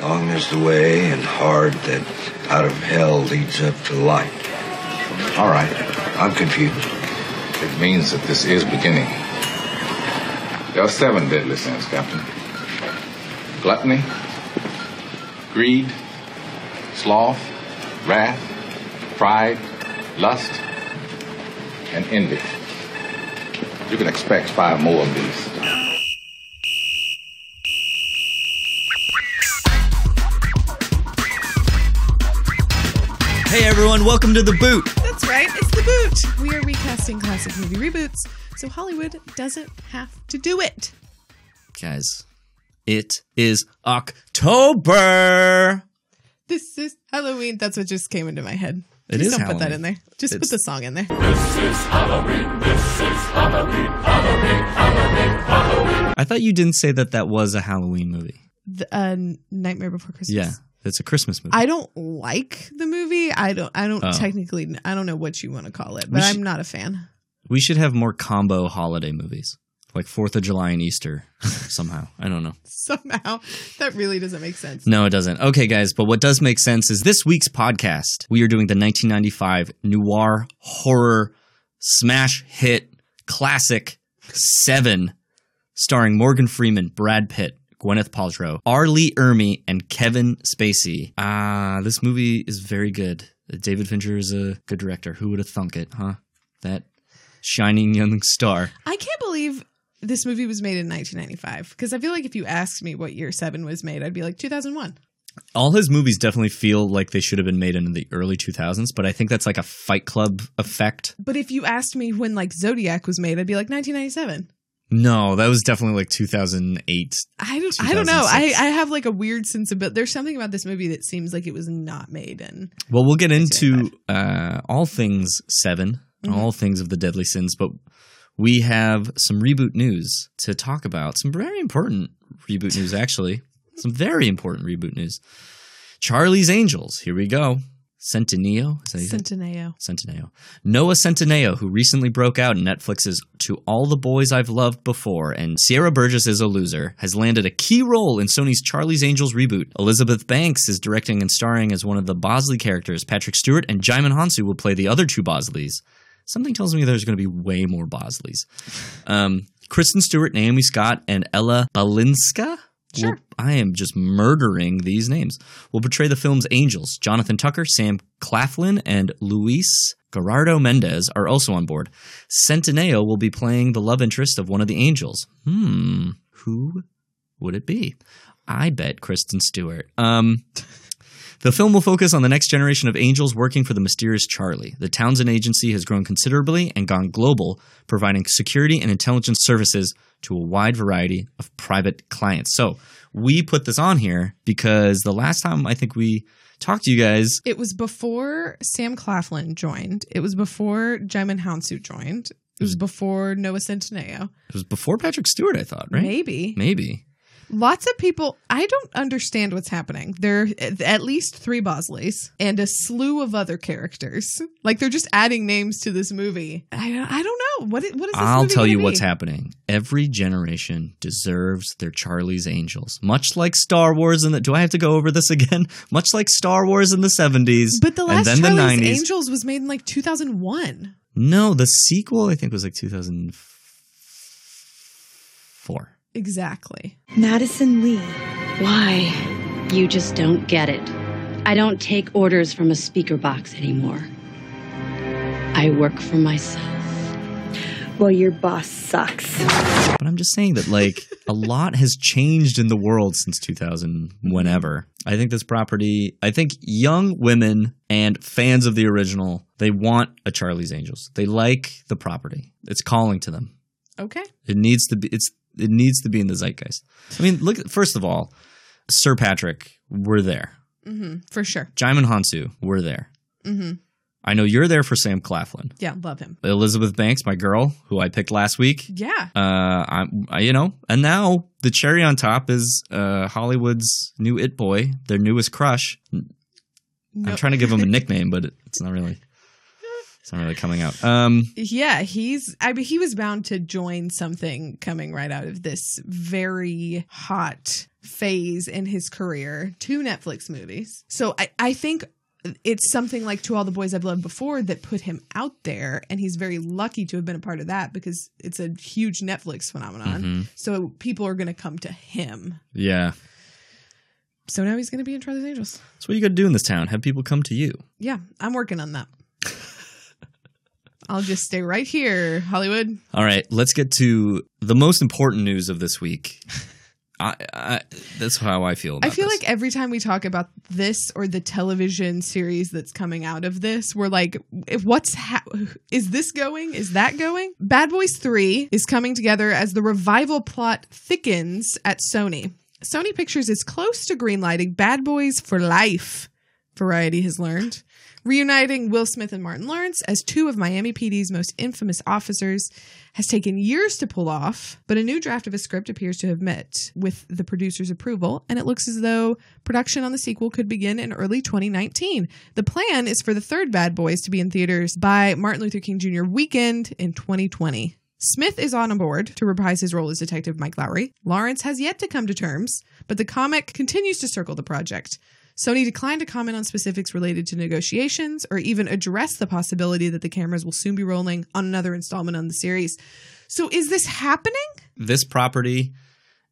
Long is the way and hard that out of hell leads up to light. All right. I'm confused. It means that this is beginning. There are seven deadly sins, Captain. Gluttony, greed, sloth, wrath, pride, lust, and envy. You can expect five more of these. Hey everyone, welcome to the boot. That's right, it's the boot. We are recasting classic movie reboots, so Hollywood doesn't have to do it. Guys, it is October. This is Halloween. That's what just came into my head. It Just is don't put that in there. Just It's- put the song in there. This is Halloween. This is Halloween. Halloween. Halloween. Halloween. I thought you didn't say that that was a Halloween movie. The, uh, Nightmare Before Christmas. Yeah, it's a Christmas movie. I don't like the movie. I don't. I don't Oh. technically. I don't know what you want to call it, but should- I'm not a fan. we should have more combo holiday movies, like Fourth of July and Easter. somehow, I don't know. Somehow, that really doesn't make sense. No, it doesn't. Okay, guys, but what does make sense is this week's podcast. We are doing the 1995 noir horror smash hit classic Seven, starring Morgan Freeman, Brad Pitt, Gwyneth Paltrow, R. Lee Ermey, and Kevin Spacey. Ah, this movie is very good. David Fincher is a good director. Who would have thunk it, huh? That shining young star. I can't believe this movie was made in 1995 because I feel like if you asked me what year Seven was made, I'd be like 2001. all his movies definitely feel like they should have been made in the early 2000s but i think that's like a fight club effect But if you asked me when like Zodiac was made, I'd be like 1997. No that was definitely like 2008 I don't. I don't know. I, I have like a weird sensibility. There's something about this movie that seems like it was not made in. well we'll get into uh, all things 7 Mhm. all things of the deadly sins but we have some reboot news to talk about some very important reboot news actually some very important reboot news charlie's angels here we go centennial is that how you say it? Centineo. Noah Centineo, who recently broke out in Netflix's To All the Boys I've Loved Before and Sierra Burgess is a Loser, has landed a key role in Sony's Charlie's Angels reboot. Elizabeth Banks is directing and starring as one of the Bosley characters. Patrick Stewart and Djimon Hounsou will play the other two Bosleys. Something tells me there's going to be way more Bosleys. Um, Kristen Stewart, Naomi Scott, and Ella Balinska. Sure. will- I am just murdering these names. Will portray the film's angels. Jonathan Tucker, Sam Claflin, and Luis Gerardo Mendez are also on board. Centineo will be playing the love interest of one of the angels. Hmm, who would it be? I bet Kristen Stewart. Um, the film will focus on the next generation of angels working for the mysterious Charlie. The Townsend Agency has grown considerably and gone global, providing security and intelligence services to a wide variety of private clients. So we put this on here because the last time I think we talked to you guys, It was before Sam Claflin joined. It was before Djimon Hounsou joined. It was mm-hmm. before Noah Centineo. it was before Patrick Stewart, I thought, right? Maybe. Maybe. Lots of people. I don't understand what's happening. There are at least three Bosleys and a slew of other characters. Like they're just adding names to this movie. I don't. I don't know what what is. this I'll tell you be? what's happening. Every generation deserves their Charlie's Angels. Much like Star Wars And the do I have to go over this again? Much like Star Wars in the 70s But the last and then Charlie's the 90s. Angels was made in like 2001. No, the sequel I think was like 2004. Exactly. Madison Lee. Why? You just don't get it. I don't take orders from a speaker box anymore. I work for myself. Well, your boss sucks. But I'm just saying that like a lot has changed in the world since 2000 whenever. I think this property, I think young women and fans of the original, they want a Charlie's Angels. They like the property. It's calling to them. Okay. It needs to be it's it needs to be in the zeitgeist. I mean, look at first of all, Sir Patrick, we're there. hmm For sure. Djimon Hounsou, we're there. hmm I know you're there for Sam Claflin. Yeah, love him. Elizabeth Banks, my girl, who I picked last week. Yeah. Uh, I'm, I, you know, and now the cherry on top is uh, Hollywood's new it boy, their newest crush. No- I'm trying to give him a nickname, but it's not really, it's not really coming out. Um, Yeah, he's. I mean, he was bound to join something coming right out of this very hot phase in his career, two Netflix movies. So I, I think it's something like To All the Boys I've Loved Before that put him out there. And he's very lucky to have been a part of that because it's a huge Netflix phenomenon. Mm-hmm. So people are going to come to him. Yeah. So now he's going to be in Charlie's Angels. That's what you got to do in this town. Have people come to you. Yeah, I'm working on that. I'll just stay right here, Hollywood. All right, let's get to the most important news of this week. I, I that's how I feel. About I feel this. like every time we talk about this or the television series that's coming out of this, we're like, if what's ha- is this going? Is that going? Bad Boys 3 is coming together as the revival plot thickens at Sony. Sony Pictures is close to greenlighting Bad Boys for Life, Variety has learned. Reuniting Will Smith and Martin Lawrence as two of Miami PD's most infamous officers has taken years to pull off, but a new draft of a script appears to have met with the producer's approval, and it looks as though production on the sequel could begin in early 2019. The plan is for the third Bad Boys to be in theaters by Martin Luther King Jr. weekend in 2020. Smith is on board to reprise his role as Detective Mike Lowry. Lawrence has yet to come to terms, but the comic continues to circle the project. Sony declined to comment on specifics related to negotiations or even address the possibility that the cameras will soon be rolling on another installment on the series. So is this happening? this property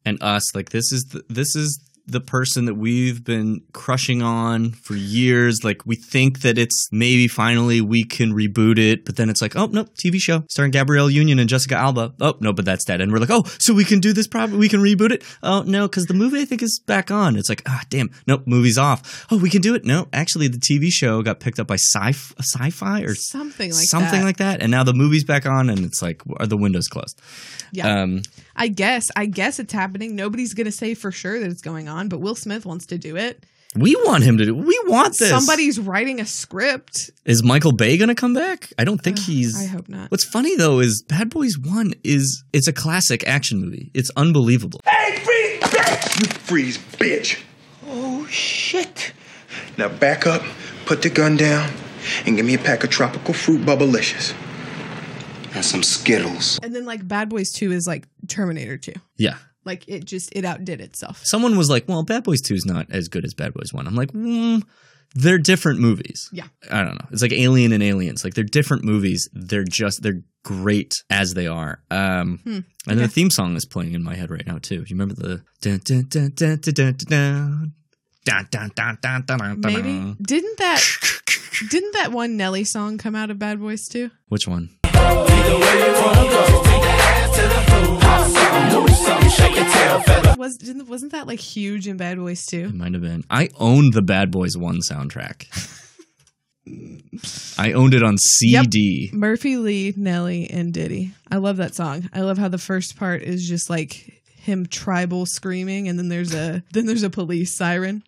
and us like this is the, this is the person that we've been crushing on for years. Like we think that it's maybe finally we can reboot it but then it's like oh no tv show starring gabrielle union and jessica alba. Oh no but that's dead. And we're like oh so we can do this property we can reboot it? Oh no because the movie i think is back on. It's like ah damn nope movie's off. Oh we can do it? No actually the tv show got picked up by sci sci-fi or Something like something that. like that and now the movie's back on and it's like are the windows closed? Yeah. um I guess. I guess it's happening. Nobody's going to say for sure that it's going on, but Will Smith wants to do it. We want him to do. We want this. Somebody's writing a script. is Michael Bay going to come back? I don't think he's. I hope not. What's funny though is Bad Boys One is it's a classic action movie. It's unbelievable. Hey, freeze, bitch! You freeze, bitch. Oh, shit. Now back up, put the gun down, and give me a pack of tropical fruit bubblicious and some Skittles. And then like Bad Boys 2 is like Terminator 2. Yeah. Like it just it outdid itself. Someone was like, "Well, Bad Boys 2 is not as good as Bad Boys 1." I'm like, mm, they're different movies. Yeah. I don't know. It's like Alien and Aliens. Like they're different movies. They're just they're great as they are. Um hmm. and okay. the theme song is playing in my head right now too. You remember the dun, dun, dun, dun, dun, dun, dun. Dun, dun, dun, dun, dun, dun, Maybe didn't that didn't that one Nelly song come out of Bad Boys too? Which one? Was didn't wasn't that like huge in Bad Boys too? It might have been. I owned the Bad Boys One soundtrack. I owned it on CD. Murphy Lee, Nelly, and Diddy. I love that song. I love how the first part is just like him tribal screaming, and then there's a then there's a police siren.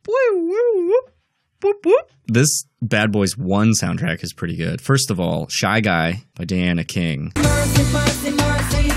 Whoop, whoop. This Bad Boys One soundtrack is pretty good. First of all, "Shy Guy" by Diana King. Mercy, mercy, mercy.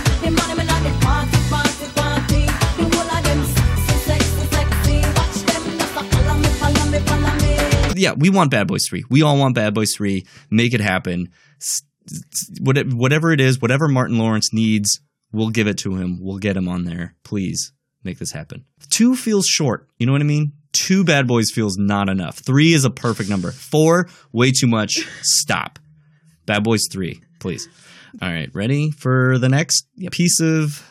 Yeah, we want Bad Boys Three. We all want Bad Boys Three. Make it happen. S- s- what- Whatever it is, whatever Martin Lawrence needs, we'll give it to him. We'll get him on there. Please make this happen. Two feels short. You know what I mean? Two Bad Boys feels not enough. Three is a perfect number. Four, way too much. Stop. Bad Boys 3, please. All right, ready for the next piece of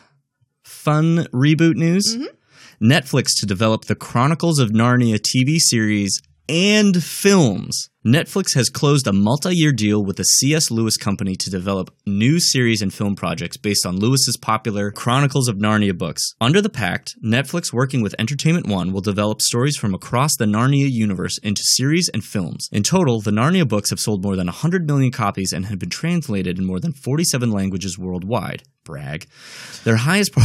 fun reboot news? Mm-hmm. Netflix to develop the Chronicles of Narnia TV series and films. Netflix has closed a multi year deal with the C.S. Lewis Company to develop new series and film projects based on Lewis's popular Chronicles of Narnia books. Under the pact, Netflix, working with Entertainment One, will develop stories from across the Narnia universe into series and films. In total, the Narnia books have sold more than 100 million copies and have been translated in more than 47 languages worldwide. Brag. Their highest. Pro-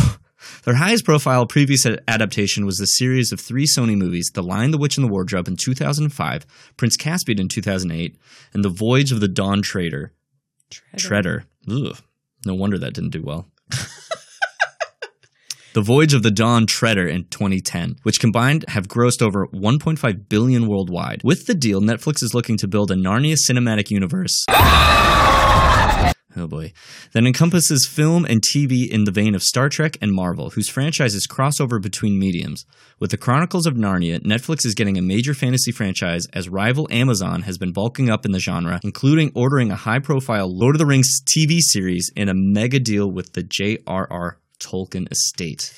Their highest profile previous adaptation was the series of three Sony movies The Lion, the Witch, and the Wardrobe in 2005, Prince Caspian in 2008, and The Voyage of the Dawn Trader. Treader. Ugh. No wonder that didn't do well. The Voyage of the Dawn Treader in 2010, which combined have grossed over 1.5 billion worldwide. With the deal, Netflix is looking to build a Narnia cinematic universe. Oh boy. That encompasses film and TV in the vein of Star Trek and Marvel, whose franchises cross over between mediums. With the Chronicles of Narnia, Netflix is getting a major fantasy franchise as rival Amazon has been bulking up in the genre, including ordering a high profile Lord of the Rings TV series in a mega deal with the J.R.R. Tolkien estate.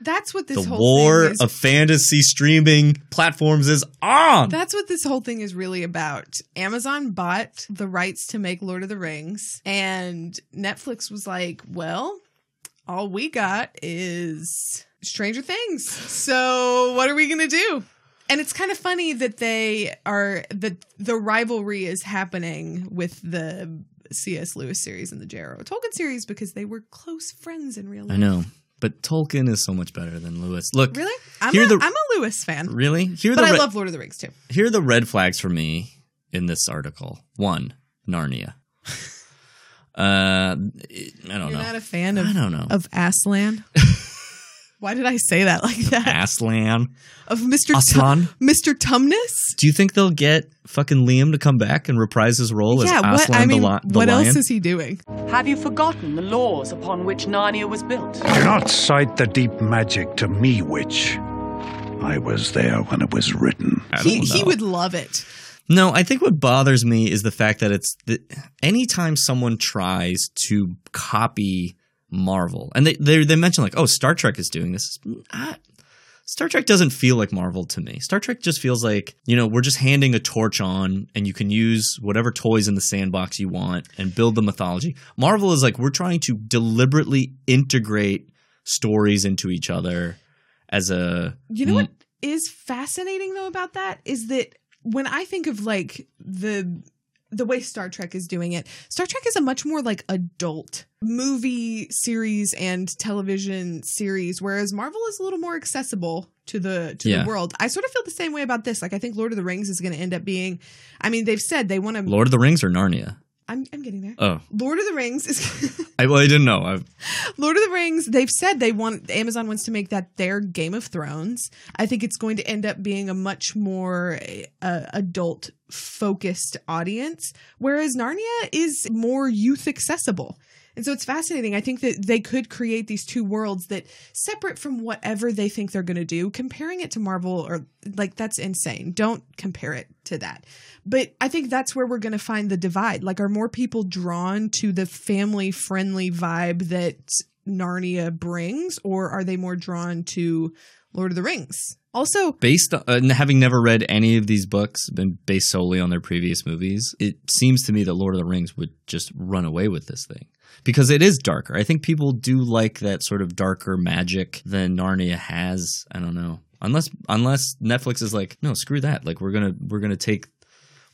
That's what this the whole war thing is. of fantasy streaming platforms is on. That's what this whole thing is really about. Amazon bought the rights to make Lord of the Rings, and Netflix was like, well, all we got is Stranger Things. So what are we going to do? And it's kind of funny that they are that the rivalry is happening with the C.S. Lewis series and the J.R.R. Tolkien series because they were close friends in real life. I know, but Tolkien is so much better than Lewis. Look, Really? I'm, a, the- I'm a Lewis fan, really, here but I re- love Lord of the Rings too. here are the red flags for me in this article. One, Narnia. uh, I don't know. You're know. not a fan of I don't know. of Aslan. Why did I say that like that? Aslan. Of Mr. Tum- Aslan. Mr. Tumnus? Do you think they'll get fucking Liam to come back and reprise his role as yeah, what Aslan I mean, the, li- the what lion? else is he doing? Have you forgotten the laws upon which Narnia was built? Do not cite the deep magic to me, witch. I was there when it was written. He he would love it. No, I think what bothers me is the fact that it's the, anytime someone tries to copy Marvel, and they they they mention like, oh, Star Trek is doing this. Star Trek doesn't feel like Marvel to me. Star Trek just feels like you know we're just handing a torch on, and you can use whatever toys in the sandbox you want and build the mythology. Marvel is like we're trying to deliberately integrate stories into each other as a You know what is fascinating though about that is that when I think of like the the way Star Trek is doing it, Star Trek is a much more like adult movie series and television series, whereas Marvel is a little more accessible to the to Yeah. the world. I sort of feel the same way about this. Like I think Lord of the Rings is going to end up being. I mean, they've said they want to. Lord of the Rings or Narnia. I'm I'm getting there. Oh, Lord of the Rings is I, well, I didn't know. I, Lord of the Rings, they've said they want Amazon wants to make that their Game of Thrones. I think it's going to end up being a much more uh, adult focused audience, whereas Narnia is more youth accessible. And so it's fascinating. I think that they could create these two worlds that separate from whatever they think they're going to do. Comparing it to Marvel or like that's insane. Don't compare it to that. But I think that's where we're going to find the divide. Like are more people drawn to the family friendly vibe that Narnia brings or are they more drawn to Lord of the Rings? Also, based on uh, having never read any of these books, been based solely on their previous movies, it seems to me that Lord of the Rings would just run away with this thing because it is darker. I think people do like that sort of darker magic than Narnia has. I don't know, unless unless Netflix is like, no, screw that. Like we're gonna we're gonna take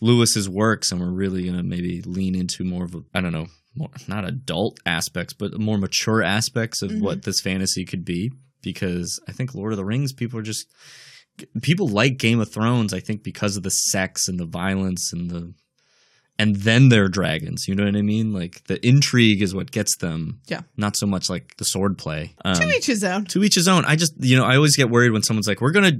Lewis's works and we're really gonna maybe lean into more of a I don't know. More, not adult aspects, but more mature aspects of Mhm. what this fantasy could be. Because I think Lord of the Rings, people are just people like Game of Thrones, I think, because of the sex and the violence and the and then they're dragons. You know what I mean? Like the intrigue is what gets them. Yeah. Not so much like the sword play. Um, to each his own. to each his own. I just you know I always get worried when someone's like, "We're gonna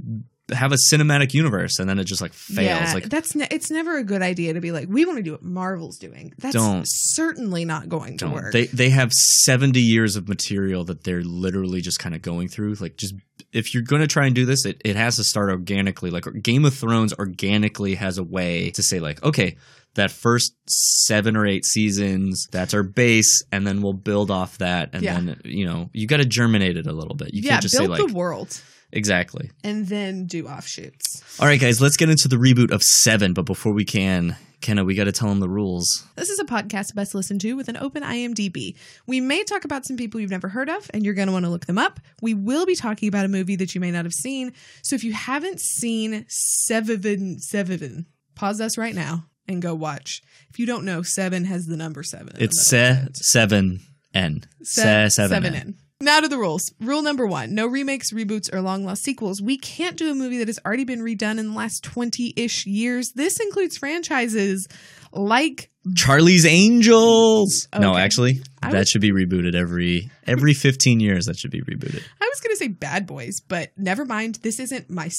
have a cinematic universe," and then it just like fails. Yeah, like that's ne- it's never a good idea to be like we want to do what Marvel's doing. That's Don't. certainly not going to don't work. they? They have seventy years of material that they're literally just kind of going through. Like just if you're going to try and do this, it, it has to start organically. Like Game of Thrones organically has a way to say like, okay, that first seven or eight seasons, that's our base, and then we'll build off that. And Yeah. then you know you got to germinate it a little bit. You yeah, can't just say like the world exactly. and then do offshoots. All right, guys, let's get into the reboot of Seven. But before we can, Kenna, we got to tell them the rules. This is a podcast best listened to with an open IMDb. We may talk about some people you've never heard of, and you're going to want to look them up. We will be talking about a movie that you may not have seen. So if you haven't seen Seven, Seven, pause us right now and go watch. If you don't know, Seven has the number seven. It's Se. Seven N. Se Seven N. Now to the rules. Rule number one no remakes, reboots, or long lost sequels. We can't do a movie that has already been redone in the last 20 ish years. This includes franchises like Charlie's Angels. No, actually, I that was- should be rebooted every every 15 years. That should be rebooted. I was going to say Bad Boys, but never mind. This isn't my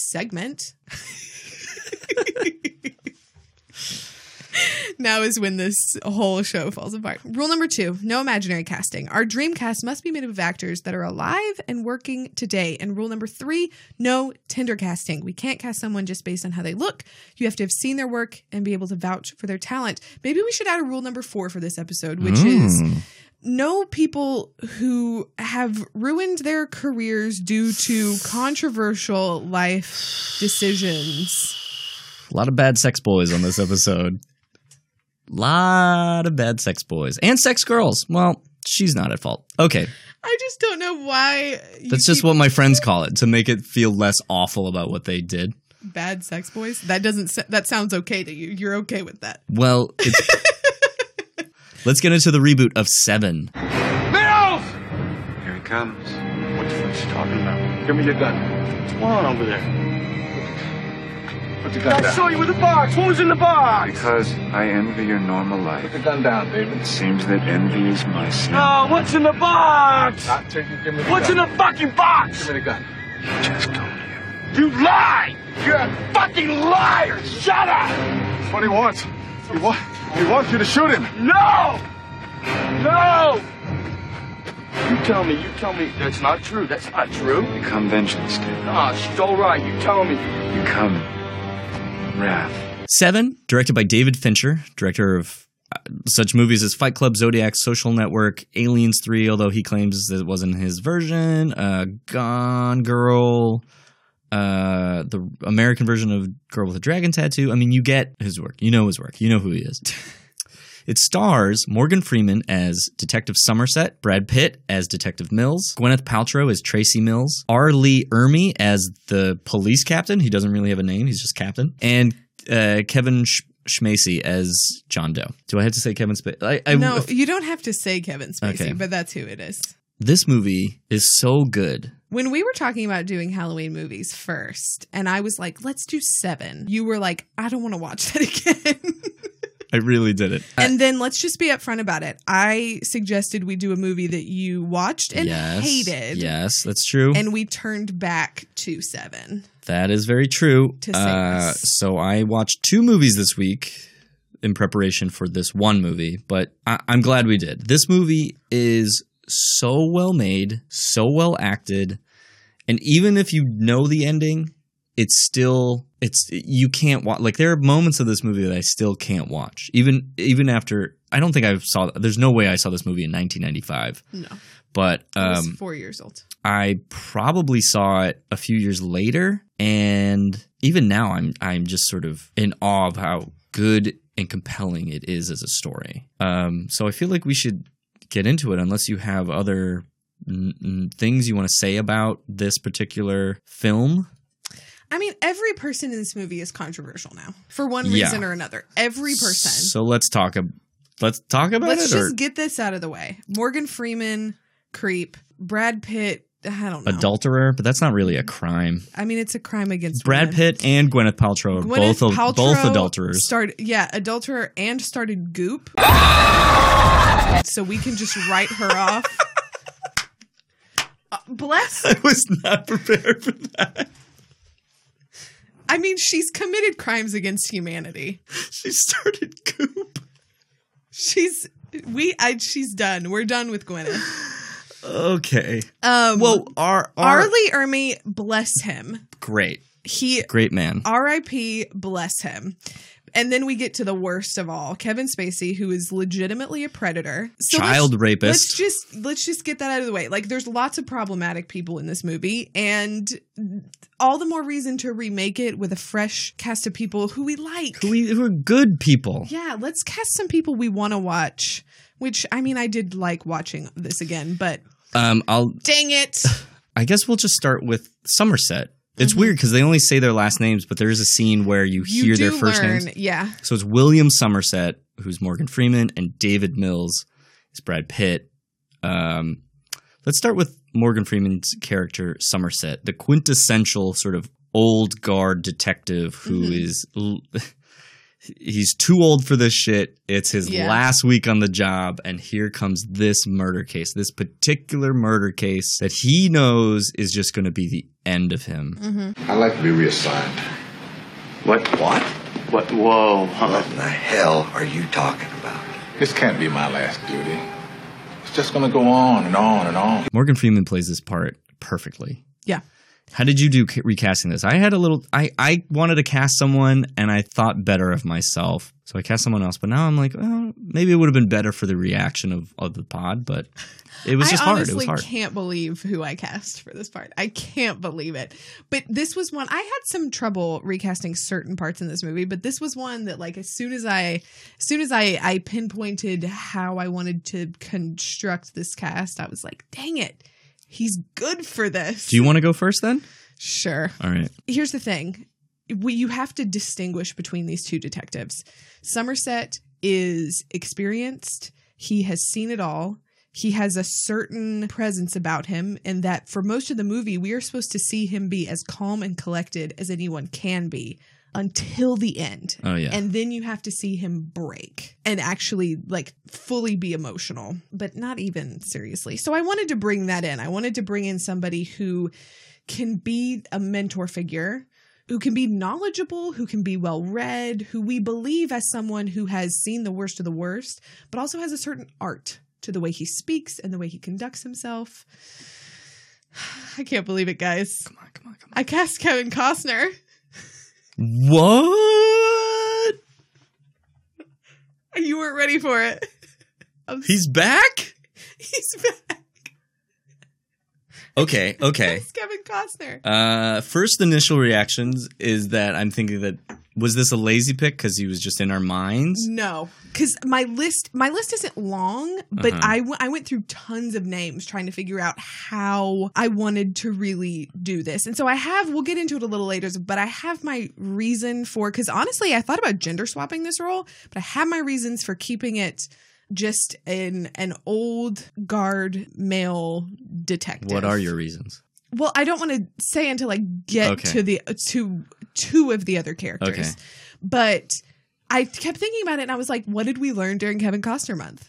now is when this whole show falls apart. Rule number two no imaginary casting. Our dream cast must be made of actors that are alive and working today. And rule number three no Tinder casting. We can't cast someone just based on how they look. You have to have seen their work and be able to vouch for their talent. Maybe we should add a rule number four for this episode, which is Mm. no people who have ruined their careers due to controversial life decisions. A lot of bad sex boys on this episode. Lot of bad sex boys and sex girls. Well, she's not at fault. Okay, I just don't know why. you that's just what my friends call it to make it feel less awful about what they did. bad sex boys. That doesn't. That sounds okay to you. You're okay with that. Well, it's, let's get into the reboot of Seven. Mills! Here he comes. What the fuck's he talking about? Give me your gun. What's going on over there? Put the gun I saw you with the box. What was in the box? Because I envy your normal life. Put the gun down, David. It seems that envy is my sin. No, what's in the box? Not till you give me the What's in the fucking box? Give me the gun. He just told you. You lie! You're a fucking liar! Shut up! That's what he wants. He, wa- he wants you to shoot him. No! No! You tell me, you tell me that's not true. That's not true. Become vengeance, David. Ah, she's all right. You tell me. Become wrath. Seven, directed by David Fincher, director of uh, such movies as Fight Club, Zodiac, Social Network, Aliens 3, although he claims that it wasn't his version, uh, Gone Girl, uh, the American version of Girl with a Dragon Tattoo. I mean, you get his work. You know his work. You know who he is. It stars Morgan Freeman as Detective Somerset, Brad Pitt as Detective Mills, Gwyneth Paltrow as Tracy Mills, R. Lee Ermey as the police captain. He doesn't really have a name; he's just captain, and uh, Kevin Sch- Schmacy as John Doe. Do I have to say Kevin Spacey? I, I, no, you don't have to say Kevin Spacey, Okay. but that's who it is. This movie is so good. When we were talking about doing Halloween movies first, and I was like, let's do seven, you were like, I don't want to watch that again. I really did it. and then let's just be upfront about it. I suggested we do a movie that you watched and yes, hated. Yes, that's true. And we turned back to seven. That is very true. To say Uh, so I watched two movies this week in preparation for this one movie, but I- I'm glad we did. This movie is so well made, so well acted, and even if you know the ending, it's still it's you can't watch. Like there are moments of this movie that I still can't watch, even even after. I don't think I saw. There's no way I saw this movie in 1995. No, But um, four years old. I probably saw it a few years later, and even now, I'm I'm just sort of in awe of how good and compelling it is as a story. Um, so I feel like we should get into it, unless you have other things you want to say about this particular film. I mean, every person in this movie is controversial now for one Yeah. reason or another. Every person. So let's talk. Ab- let's talk about it. Let's just or get this out of the way. Morgan Freeman, creep. Brad Pitt. I don't know. adulterer, but that's not really a crime. I mean, it's a crime against Brad women. Pitt and Gwyneth Paltrow are Gwyneth both Paltrow both adulterers. Started, yeah, adulterer and started Goop. so we can just write her off. Uh, bless. I was not prepared for that. I mean, she's committed crimes against humanity. She started Goop. She's we. I. She's done. We're done with Gwyneth. Okay. Um. Well, our Arlie Ermy, bless him. great, He great man. R.I.P. Bless him. And then we get to the worst of all, Kevin Spacey, who is legitimately a predator, So let's- Child rapist. Let's just let's just get that out of the way. Like, there's lots of problematic people in this movie, and all the more reason to remake it with a fresh cast of people who we like. Who, we, who are good people. yeah, let's cast some people we want to watch. Which I mean, I did like watching this again, but Um, I'll. dang it, I guess we'll just start with Somerset. It's weird because they only say their last names, but there is a scene where you, you hear their first learn. names. Yeah, So it's William Somerset, who's Morgan Freeman, and David Mills is Brad Pitt. Um, let's start with Morgan Freeman's character, Somerset, the quintessential sort of old guard detective who Mhm. is he's too old for this shit. It's his Yeah. last week on the job, and here comes this murder case, this particular murder case that he knows is just going to be the end of him. Mm-hmm. I'd like to be reassigned. What? What? What? Whoa, What in the hell are you talking about? This can't be my last duty. It's just gonna go on and on and on. Morgan Freeman plays this part perfectly. Yeah. How did you do recasting this? I had a little. I I wanted to cast someone, and I thought better of myself, so I cast someone else. But now I'm like, oh, maybe it would have been better for the reaction of of the pod. But it was just I hard. honestly It was hard. I can't believe who I cast for this part. I can't believe it. But this was one I had some trouble recasting certain parts in this movie, but this was one that like as soon as I as soon as I I pinpointed how I wanted to construct this cast, I was like, "Dang it. He's good for this." Do you want to go first then? Sure. All right. Here's the thing. We, you have to distinguish between these two detectives. Somerset is experienced. He has seen it all. He has a certain presence about him, and that for most of the movie, we are supposed to see him be as calm and collected as anyone can be until the end. Oh, yeah. And then you have to see him break and actually like fully be emotional, but not even seriously. So I wanted to bring that in. I wanted to bring in somebody who can be a mentor figure, who can be knowledgeable, who can be well read, who we believe as someone who has seen the worst of the worst, but also has a certain art to the way he speaks and the way he conducts himself. I can't believe it, guys. Come on, come on, come on. I cast Kevin Costner. What? You weren't ready for it. I'm He's back. He's back. Okay. Okay. It's Kevin Costner. Uh, first initial reactions is that I'm thinking that was this a lazy pick because he was just in our minds. No, because my list my list isn't long, but Uh-huh. I w- I went through tons of names trying to figure out how I wanted to really do this, and so I have. We'll get into it a little later, but I have my reason for because honestly, I thought about gender swapping this role, but I have my reasons for keeping it just an an old guard male detective. What are your reasons? Well, I don't want to say until I get Okay. to the to two of the other characters. Okay. But I kept thinking about it and I was like, what did we learn during Kevin Costner month?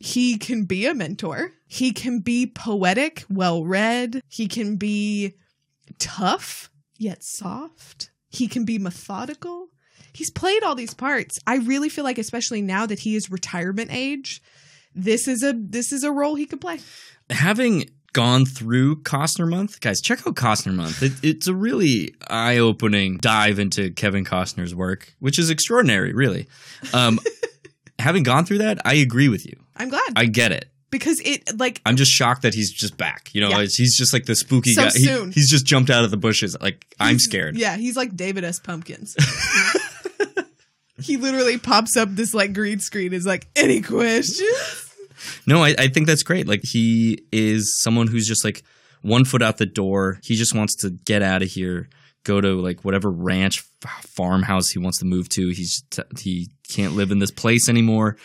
He can be a mentor. He can be poetic, well read. He can be tough yet soft. He can be methodical. He's played all these parts. I really feel like especially now that he is retirement age, this is a this is a role he could play. Having gone through Costner Month, guys, check out Costner Month. It, it's a really eye-opening dive into Kevin Costner's work, which is extraordinary, really. Um, having gone through that, I agree with you. I'm glad. I get it. because it like I'm just shocked that he's just back. You know, Yeah. it's, he's just like the spooky So guy. He- soon. he's just jumped out of the bushes. Like I'm scared. Yeah, he's like David S. Pumpkins. he literally pops up this like green screen. Is like any questions? No, I, I think that's great. Like he is someone who's just like one foot out the door. He just wants to get out of here, go to like whatever ranch farmhouse he wants to move to. He's t- he can't live in this place anymore.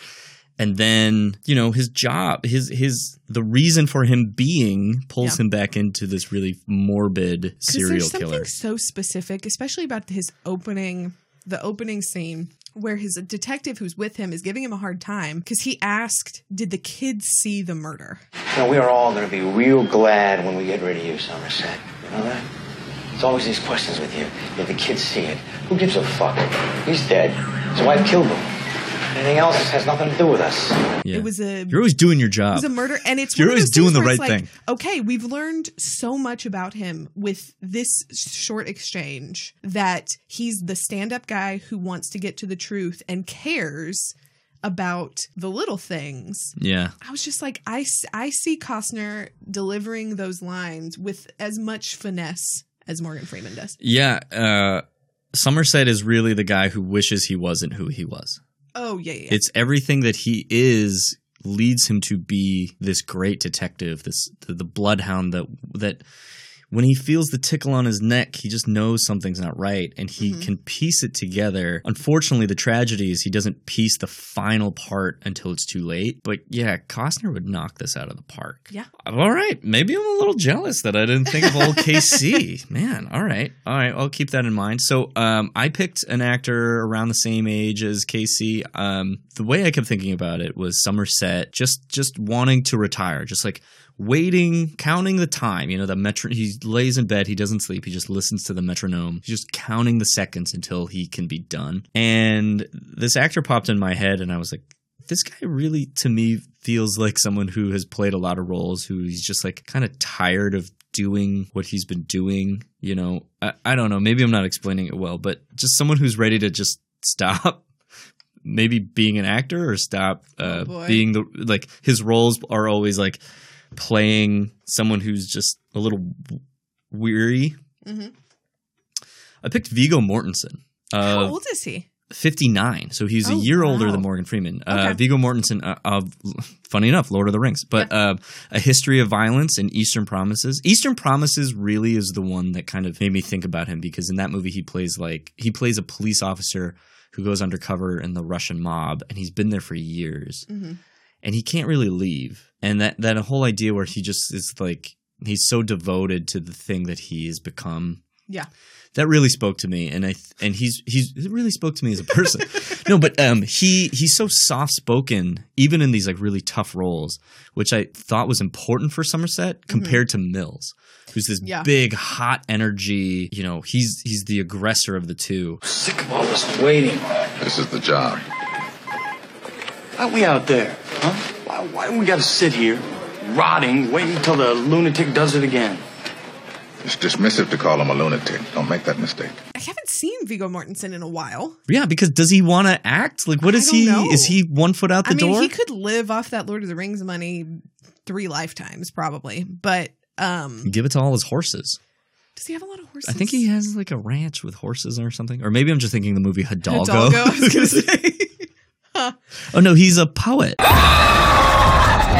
And then you know his job, his his the reason for him being pulls Yeah. him back into this really morbid serial there's killer. something so specific, especially about his opening, the opening scene where his detective who's with him is giving him a hard time because he asked, "Did the kids see the murder?" You know, we are all going to be real glad when we get rid of you, Somerset. You know that? It's always these questions with you. Did the kids see it? Who gives a fuck? He's dead. His wife killed him. Anything else has nothing to do with us. Yeah. It was a You're always doing your job. It was a murder, and it's You're always doing the right like, thing. Okay, we've learned so much about him with this short exchange that he's the stand-up guy who wants to get to the truth and cares about the little things. yeah. I was just like, I, I see Costner delivering those lines with as much finesse as Morgan Freeman does. Yeah, uh, Somerset is really the guy who wishes he wasn't who he was. Oh yeah, yeah. It's everything that he is leads him to be this great detective, this the, the bloodhound that that when he feels the tickle on his neck, he just knows something's not right and he Mhm. can piece it together. Unfortunately, the tragedy is he doesn't piece the final part until it's too late. But yeah, Costner would knock this out of the park. Yeah. All right. Maybe I'm a little jealous that I didn't think of old KC. Man, all right. All right. I'll keep that in mind. So um, I picked an actor around the same age as KC. Um, the way I kept thinking about it was Somerset just just wanting to retire. Just like waiting, counting the time. You know, the metro. He lays in bed. He doesn't sleep. He just listens to the metronome. He's just counting the seconds until he can be done. And this actor popped in my head, and I was like, this guy really, to me, feels like someone who has played a lot of roles. Who he's just like kind of tired of doing what he's been doing. You know, I, I don't know. Maybe I'm not explaining it well, but just someone who's ready to just stop maybe being an actor or stop uh, boy. being the like his roles are always like playing someone who's just a little weary. Mhm. I picked Viggo Mortensen. How Uh, old is he? 59. So he's a Oh, year older than Morgan Freeman. Uh, Viggo Mortensen, uh, of, funny enough, Lord of the Rings. But uh, A History of Violence and Eastern Promises. Eastern Promises really is the one that kind of made me think about him because in that movie he plays like, he plays a police officer who goes undercover in the Russian mob and he's been there for years Mhm. And he can't really leave. And that, that whole idea where he just is like, he's so devoted to the thing that he has become Yeah. that really spoke to me and i th- and he's he's it really spoke to me as a person no but um he he's so soft spoken even in these like really tough roles which i thought was important for somerset compared to mills who's this Yeah. big hot energy you know he's he's the aggressor of the two Sick of all this waiting. This is the job. Why are we out there, huh? Why, why do we gotta sit here, rotting, waiting till the lunatic does it again? It's dismissive to call him a lunatic. Don't make that mistake. I haven't seen Viggo Mortensen in a while. yeah because does he want to act like what is he know. is he one foot out the I mean, door he could live off that Lord of the Rings money three lifetimes, probably. But um, give it to all his horses does he have a lot of horses? I think he has like a ranch with horses or something. Or maybe I'm just thinking the movie Hidalgo. Hidalgo, I was gonna say. Oh no, he's a poet.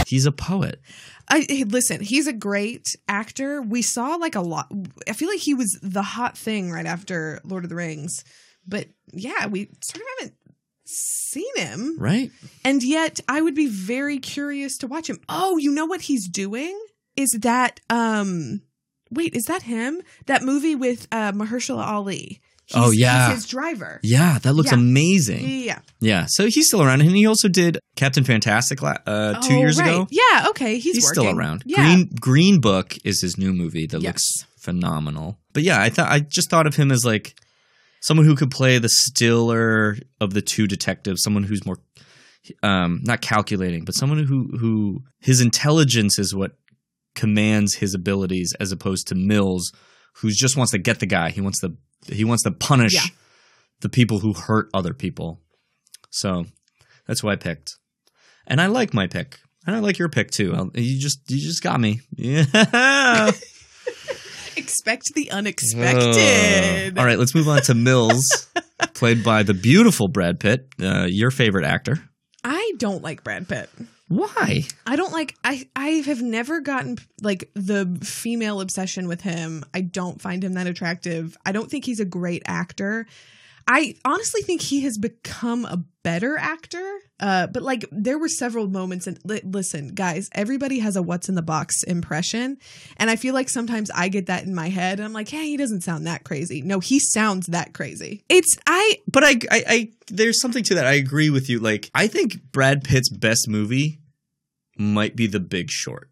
He's a poet. I hey, listen. He's a great actor. We saw like a lot. I feel like he was the hot thing right after Lord of the Rings. But yeah, we sort of haven't seen him. Right? And yet I would be very curious to watch him. Oh, you know what he's doing? Is that um wait, is that him? That movie with uh Mahershala Ali. He's, Oh, yeah. He's his driver. Yeah, that looks Yeah. amazing. Yeah. Yeah, so he's still around, and he also did Captain Fantastic uh, two Oh, years right. ago. Yeah, okay. He's, still around. Yeah. Green Green Book is his new movie that Yes. looks phenomenal. But yeah, I thought I just thought of him as like someone who could play the stiller of the two detectives, someone who's more um not calculating, but someone who who his intelligence is what commands his abilities as opposed to Mills who just wants to get the guy. He wants to he wants to punish Yeah. the people who hurt other people. So that's who I picked. And I like my pick. And I like your pick too. I'll- You just you just got me. Yeah. Expect the unexpected. Uh, all right, let's move on to Mills, played by the beautiful Brad Pitt, uh, your favorite actor. I don't like Brad Pitt. Why? I don't like I I have never gotten like the female obsession with him. I don't find him that attractive. I don't think he's a great actor. I honestly think he has become a better actor. Uh, but like there were several moments and li- listen, guys, everybody has a what's in the box impression. And I feel like sometimes I get that in my head and I'm like, hey, he doesn't sound that crazy. No, he sounds that crazy. It's I But I, I, I, there's something to that. I agree with you. Like, I think Brad Pitt's best movie might be The Big Short.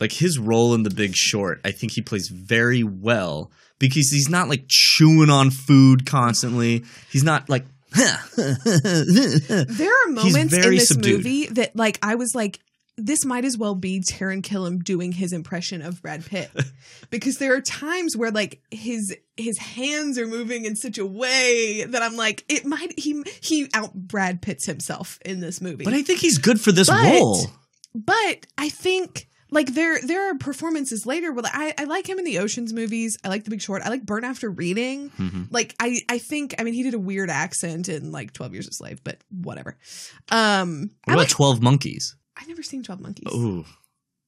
Like his role in The Big Short, I think he plays very well because he's not like chewing on food constantly. He's not like. There are moments in this subdued. movie that like I was like this might as well be Taran Killam doing his impression of Brad Pitt because there are times where like his his hands are moving in such a way that I'm like it might he he out Brad Pitts himself in this movie. But I think he's good for this But- role. But I think like there there are performances later where I I like him in the Ocean's movies. I like The Big Short. I like Burn After Reading. Mhm. Like I I think I mean he did a weird accent in like Twelve Years a Slave, but whatever. Um, What about Twelve Monkeys? I've never seen Twelve Monkeys. Oh,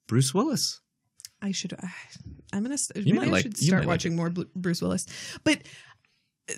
Bruce Willis. I should. I, I'm gonna. You Maybe I like- should start might like watching more Bruce Willis. But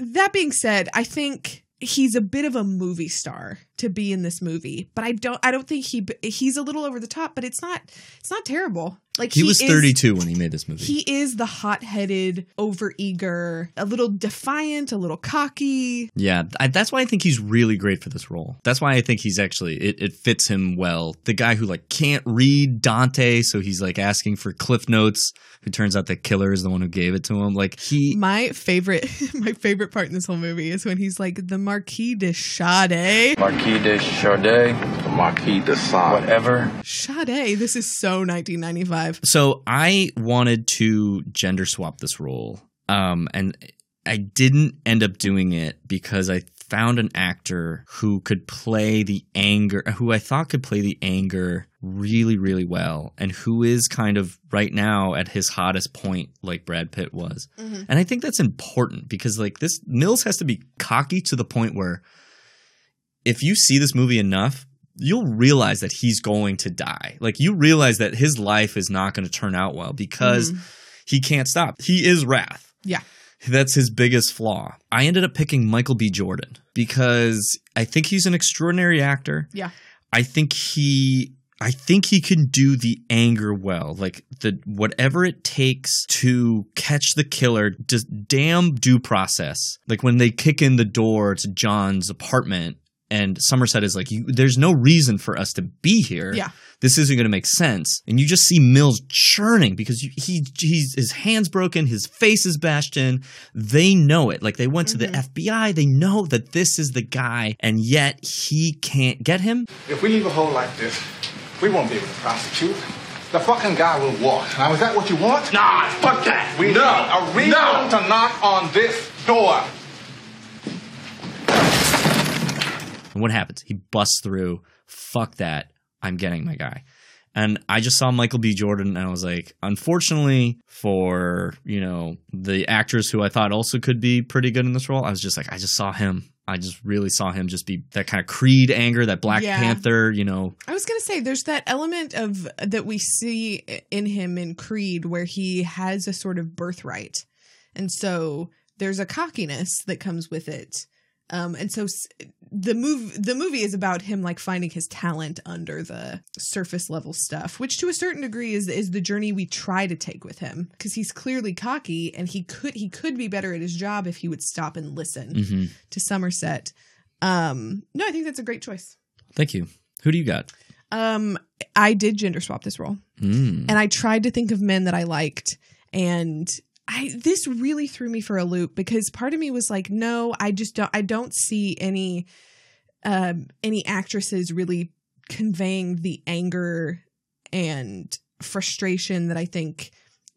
that being said, I think he's a bit of a movie star. To be in this movie, but I don't I don't think he he's a little over the top, but it's not it's not terrible. Like He, was is- 32 when he made this movie. He is the hot-headed, over-eager, a little defiant, a little cocky. Yeah, I, that's why I think he's really great for this role. That's why I think he's actually it, it fits him well. The guy who like can't read Dante, so he's like asking for cliff notes. Who turns out the killer is the one who gave it to him. Like he, My favorite my favorite part in this whole movie is when he's like the Marquis de Sade. Marquis de Chardet. The Marquis de Sade. Whatever. Sade, this is so 1995. so I wanted to gender swap this role, um, and I didn't end up doing it because I found an actor who could play the anger, who I thought could play the anger really, really well, and who is kind of right now at his hottest point, like Brad Pitt was. And I think that's important because like this Mills has to be cocky to the point where if you see this movie enough, you'll realize that he's going to die. Like you realize that his life is not going to turn out well because mm-hmm. he can't stop. He is wrath. Yeah. That's his biggest flaw. I ended up picking Michael B. Jordan because I think he's an extraordinary actor. Yeah. I think he I think he can do the anger well. Like the whatever it takes to catch the killer, just damn due process. Like when they kick in the door to John's apartment and Somerset is like, you, there's no reason for us to be here. Yeah. This isn't going to make sense. And you just see Mills churning because you, he he's his hands broken, his face is bashed in. They know it. Like they went to the mm-hmm. FBI. They know that this is the guy, and yet he can't get him. If we leave a hole like this, we won't be able to prosecute. The fucking guy will walk. Now, is that what you want? Nah, fuck that. We No. need a reason No. to knock on this door. And what happens? He busts through. Fuck that. I'm getting my guy. And I just saw Michael B. Jordan and I was like, unfortunately for, you know, the actors who I thought also could be pretty good in this role, I was just like, I just saw him. I just really saw him just be that kind of Creed anger, that Black Yeah. Panther, you know. I was gonna say there's that element of that we see in him in Creed where he has a sort of birthright, and so there's a cockiness that comes with it. Um, and so the move the movie is about him like finding his talent under the surface level stuff, which to a certain degree is is the journey we try to take with him because he's clearly cocky and he could he could be better at his job if he would stop and listen Mhm. to Somerset. Um, no, I think that's a great choice. Thank you. Who do you got? Um, I did gender swap this role, Mm. and I tried to think of men that I liked, and I this really threw me for a loop because part of me was like, no, I just don't, I don't see any, um, any actresses really conveying the anger and frustration that I think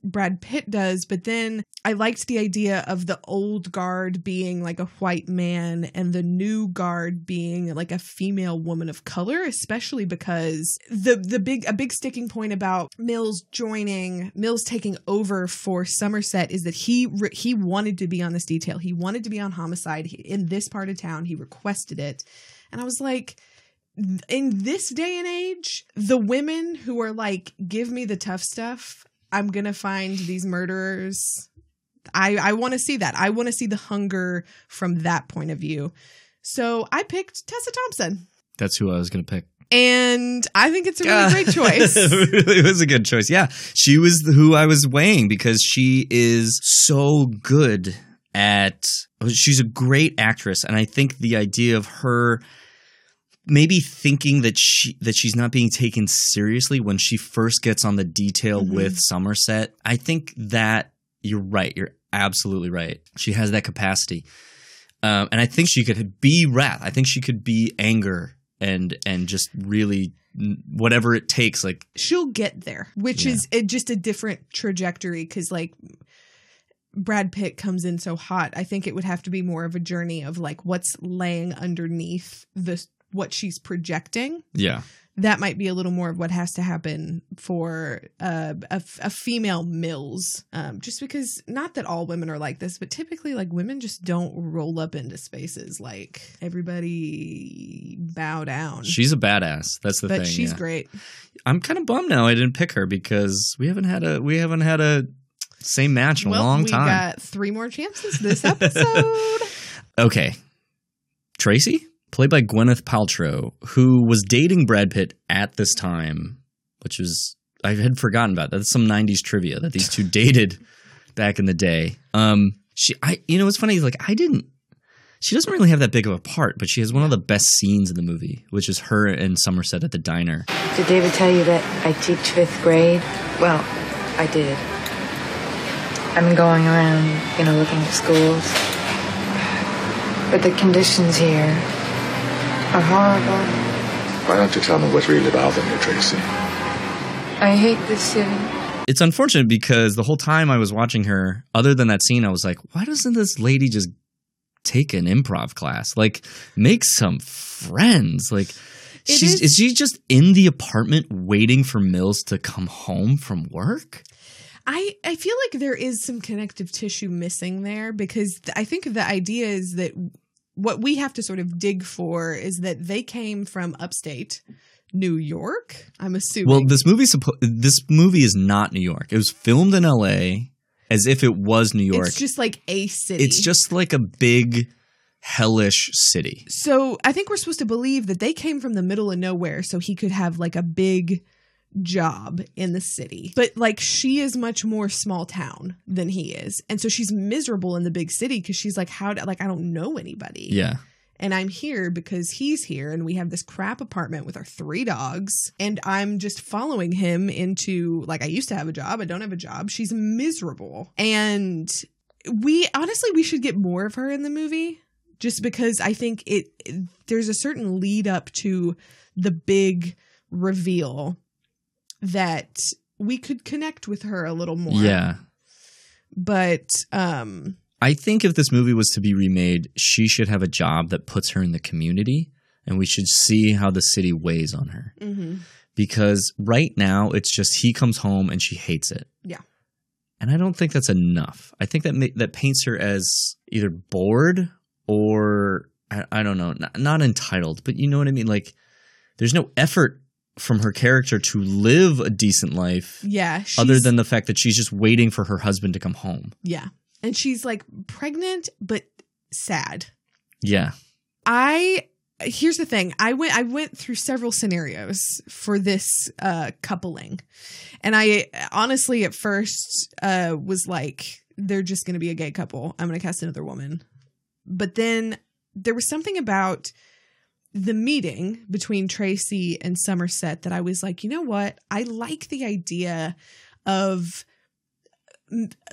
Brad Pitt does, but then I liked the idea of the old guard being like a white man and the new guard being like a female woman of color, especially because the the big a big sticking point about Mills joining Mills taking over for Somerset is that he re- he wanted to be on this detail. He wanted to be on homicide in this part of town. He requested it. And I was like in this day and age, the women who are like, give me the tough stuff, I'm gonna find these murderers. I I want to see that. I want to see the hunger from that point of view. So I picked Tessa Thompson, That's who I was going to pick. and I think it's a really great choice. it was a good choice. Yeah. She was who I was weighing because she is so good at she's a great actress and I think the idea of her maybe thinking that she that she's not being taken seriously when she first gets on the detail Mhm. with Somerset. I think that you're right. You're absolutely right. She has that capacity. Um, and I think she could be wrath. I think she could be anger and and just really whatever it takes. Like She'll get there, which Yeah. is it, just a different trajectory because like. Brad Pitt comes in so hot. I think it would have to be more of a journey of like what's laying underneath the what she's projecting. yeah, that might be a little more of what has to happen for uh, a, a female Mills. Um, just because, not that all women are like this, but typically, like women just don't roll up into spaces like everybody bow down. she's a badass. That's the thing. but thing. she's yeah. great. I'm kind of bummed now I didn't pick her because we haven't had a we haven't had a same match in a well, long we time. got three more chances this episode. okay, Tracy, played by Gwyneth Paltrow, who was dating Brad Pitt at this time, which was I had forgotten about that. That's some '90s trivia that these two dated back in the day. Um, she, I, you know, it's funny. Like I didn't. She doesn't really have that big of a part, but she has one of the best scenes in the movie, which is her and Somerset at the diner. Did David tell you that I teach fifth grade? Well, I did. I've been going around, you know, looking at schools. But the conditions here are horrible. Why don't you tell me what's really bothering you, Tracy? I hate this city. It's unfortunate because the whole time I was watching her, other than that scene, I was like, why doesn't this lady just take an improv class? Like, make some friends. Like, she's is- is she just in the apartment waiting for Mills to come home from work? I, I feel like there is some connective tissue missing there because th- I think the idea is that what we have to sort of dig for is that they came from upstate New York. I'm assuming. Well, this movie suppo- this movie is not New York. It was filmed in L.A. as if it was New York. it's just like a city. It's just like a big hellish city. So I think we're supposed to believe that they came from the middle of nowhere so he could have like a big job in the city. But like she is much more small town than he is. And so she's miserable in the big city because she's like, how, do, like, I don't know anybody. Yeah. And I'm here because he's here and we have this crap apartment with our three dogs. And I'm just following him into, like, I used to have a job. I don't have a job. She's miserable. And we, honestly, we should get more of her in the movie just because I think it, there's a certain lead up to the big reveal that we could connect with her a little more. Yeah. But, um, I think if this movie was to be remade, she should have a job that puts her in the community and we should see how the city weighs on her. mhm. Because right now it's just he comes home and she hates it. yeah. And I don't think that's enough. I think that ma- that paints her as either bored or I, I don't know, not, not entitled, but you know what I mean like there's no effort from her character to live a decent life Yeah. other than the fact that she's just waiting for her husband to come home. Yeah. And she's like pregnant but sad. Yeah. I here's the thing. I went I went through several scenarios for this uh coupling. And I honestly at first uh was like they're just going to be a gay couple. I'm going to cast another woman. But then there was something about the meeting between Tracy and Somerset that I was like, you know what? I like the idea of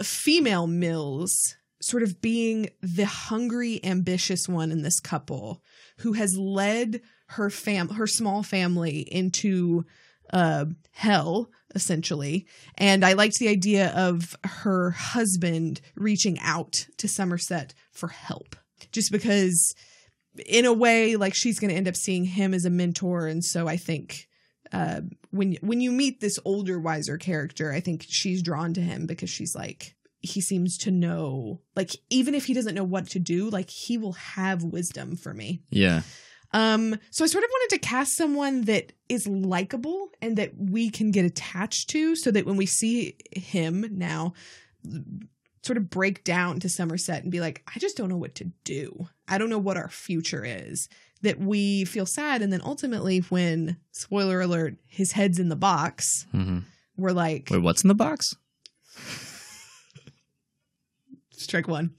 female Mills sort of being the hungry, ambitious one in this couple who has led her fam her small family into uh hell essentially and i liked the idea of her husband reaching out to somerset for help just because in a way like she's going to end up seeing him as a mentor and so i think uh, when when you meet this older wiser character i think she's drawn to him because she's like he seems to know like even if he doesn't know what to do like he will have wisdom for me Yeah. um so i sort of wanted to cast someone that is likable and that we can get attached to so that when we see him now sort of break down to somerset and be like i just don't know what to do. I don't know what our future is that we feel sad. And then ultimately when spoiler alert his head's in the box hmm we're like Wait, what's in the box? strike one.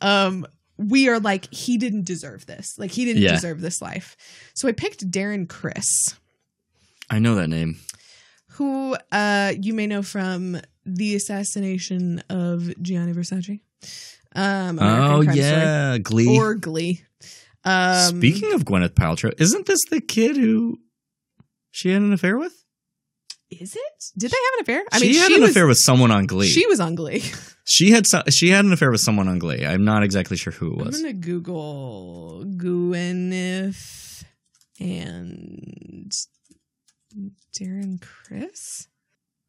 Um we are like he didn't deserve this. Like he didn't Yeah. deserve this life. So i picked Darren Criss I know that name. who uh you may know from the assassination of gianni versace um American oh Crime Story, yeah, Glee. or glee um Speaking of Gwyneth Paltrow, isn't this the kid who she had an affair with? is it did they have an affair i she mean had she an was affair with someone on Glee. she was on glee She had so, she had an affair with someone on Glee. I'm not exactly sure who it was. i'm gonna google gwyneth and Darren Criss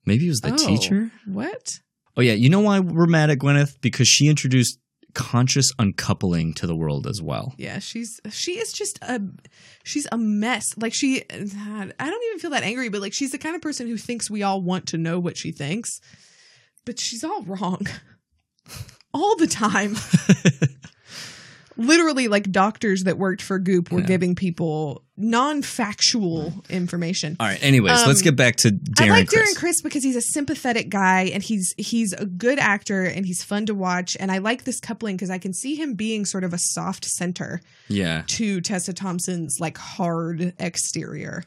Maybe it was the Oh, teacher. What? Oh yeah, you know why we're mad at Gwyneth? Because she introduced conscious uncoupling to the world as well. Yeah, she's she is just a she's a mess. Like she I don't even feel that angry, but like she's the kind of person who thinks we all want to know what she thinks. But she's all wrong. all the time. literally like doctors that worked for Goop were giving people non-factual information. All right. Anyways, Um, let's get back to Darren I like Criss. Darren Criss because he's a sympathetic guy and he's he's a good actor and he's fun to watch and I like this coupling because I can see him being sort of a soft center Yeah. to Tessa Thompson's like hard exterior.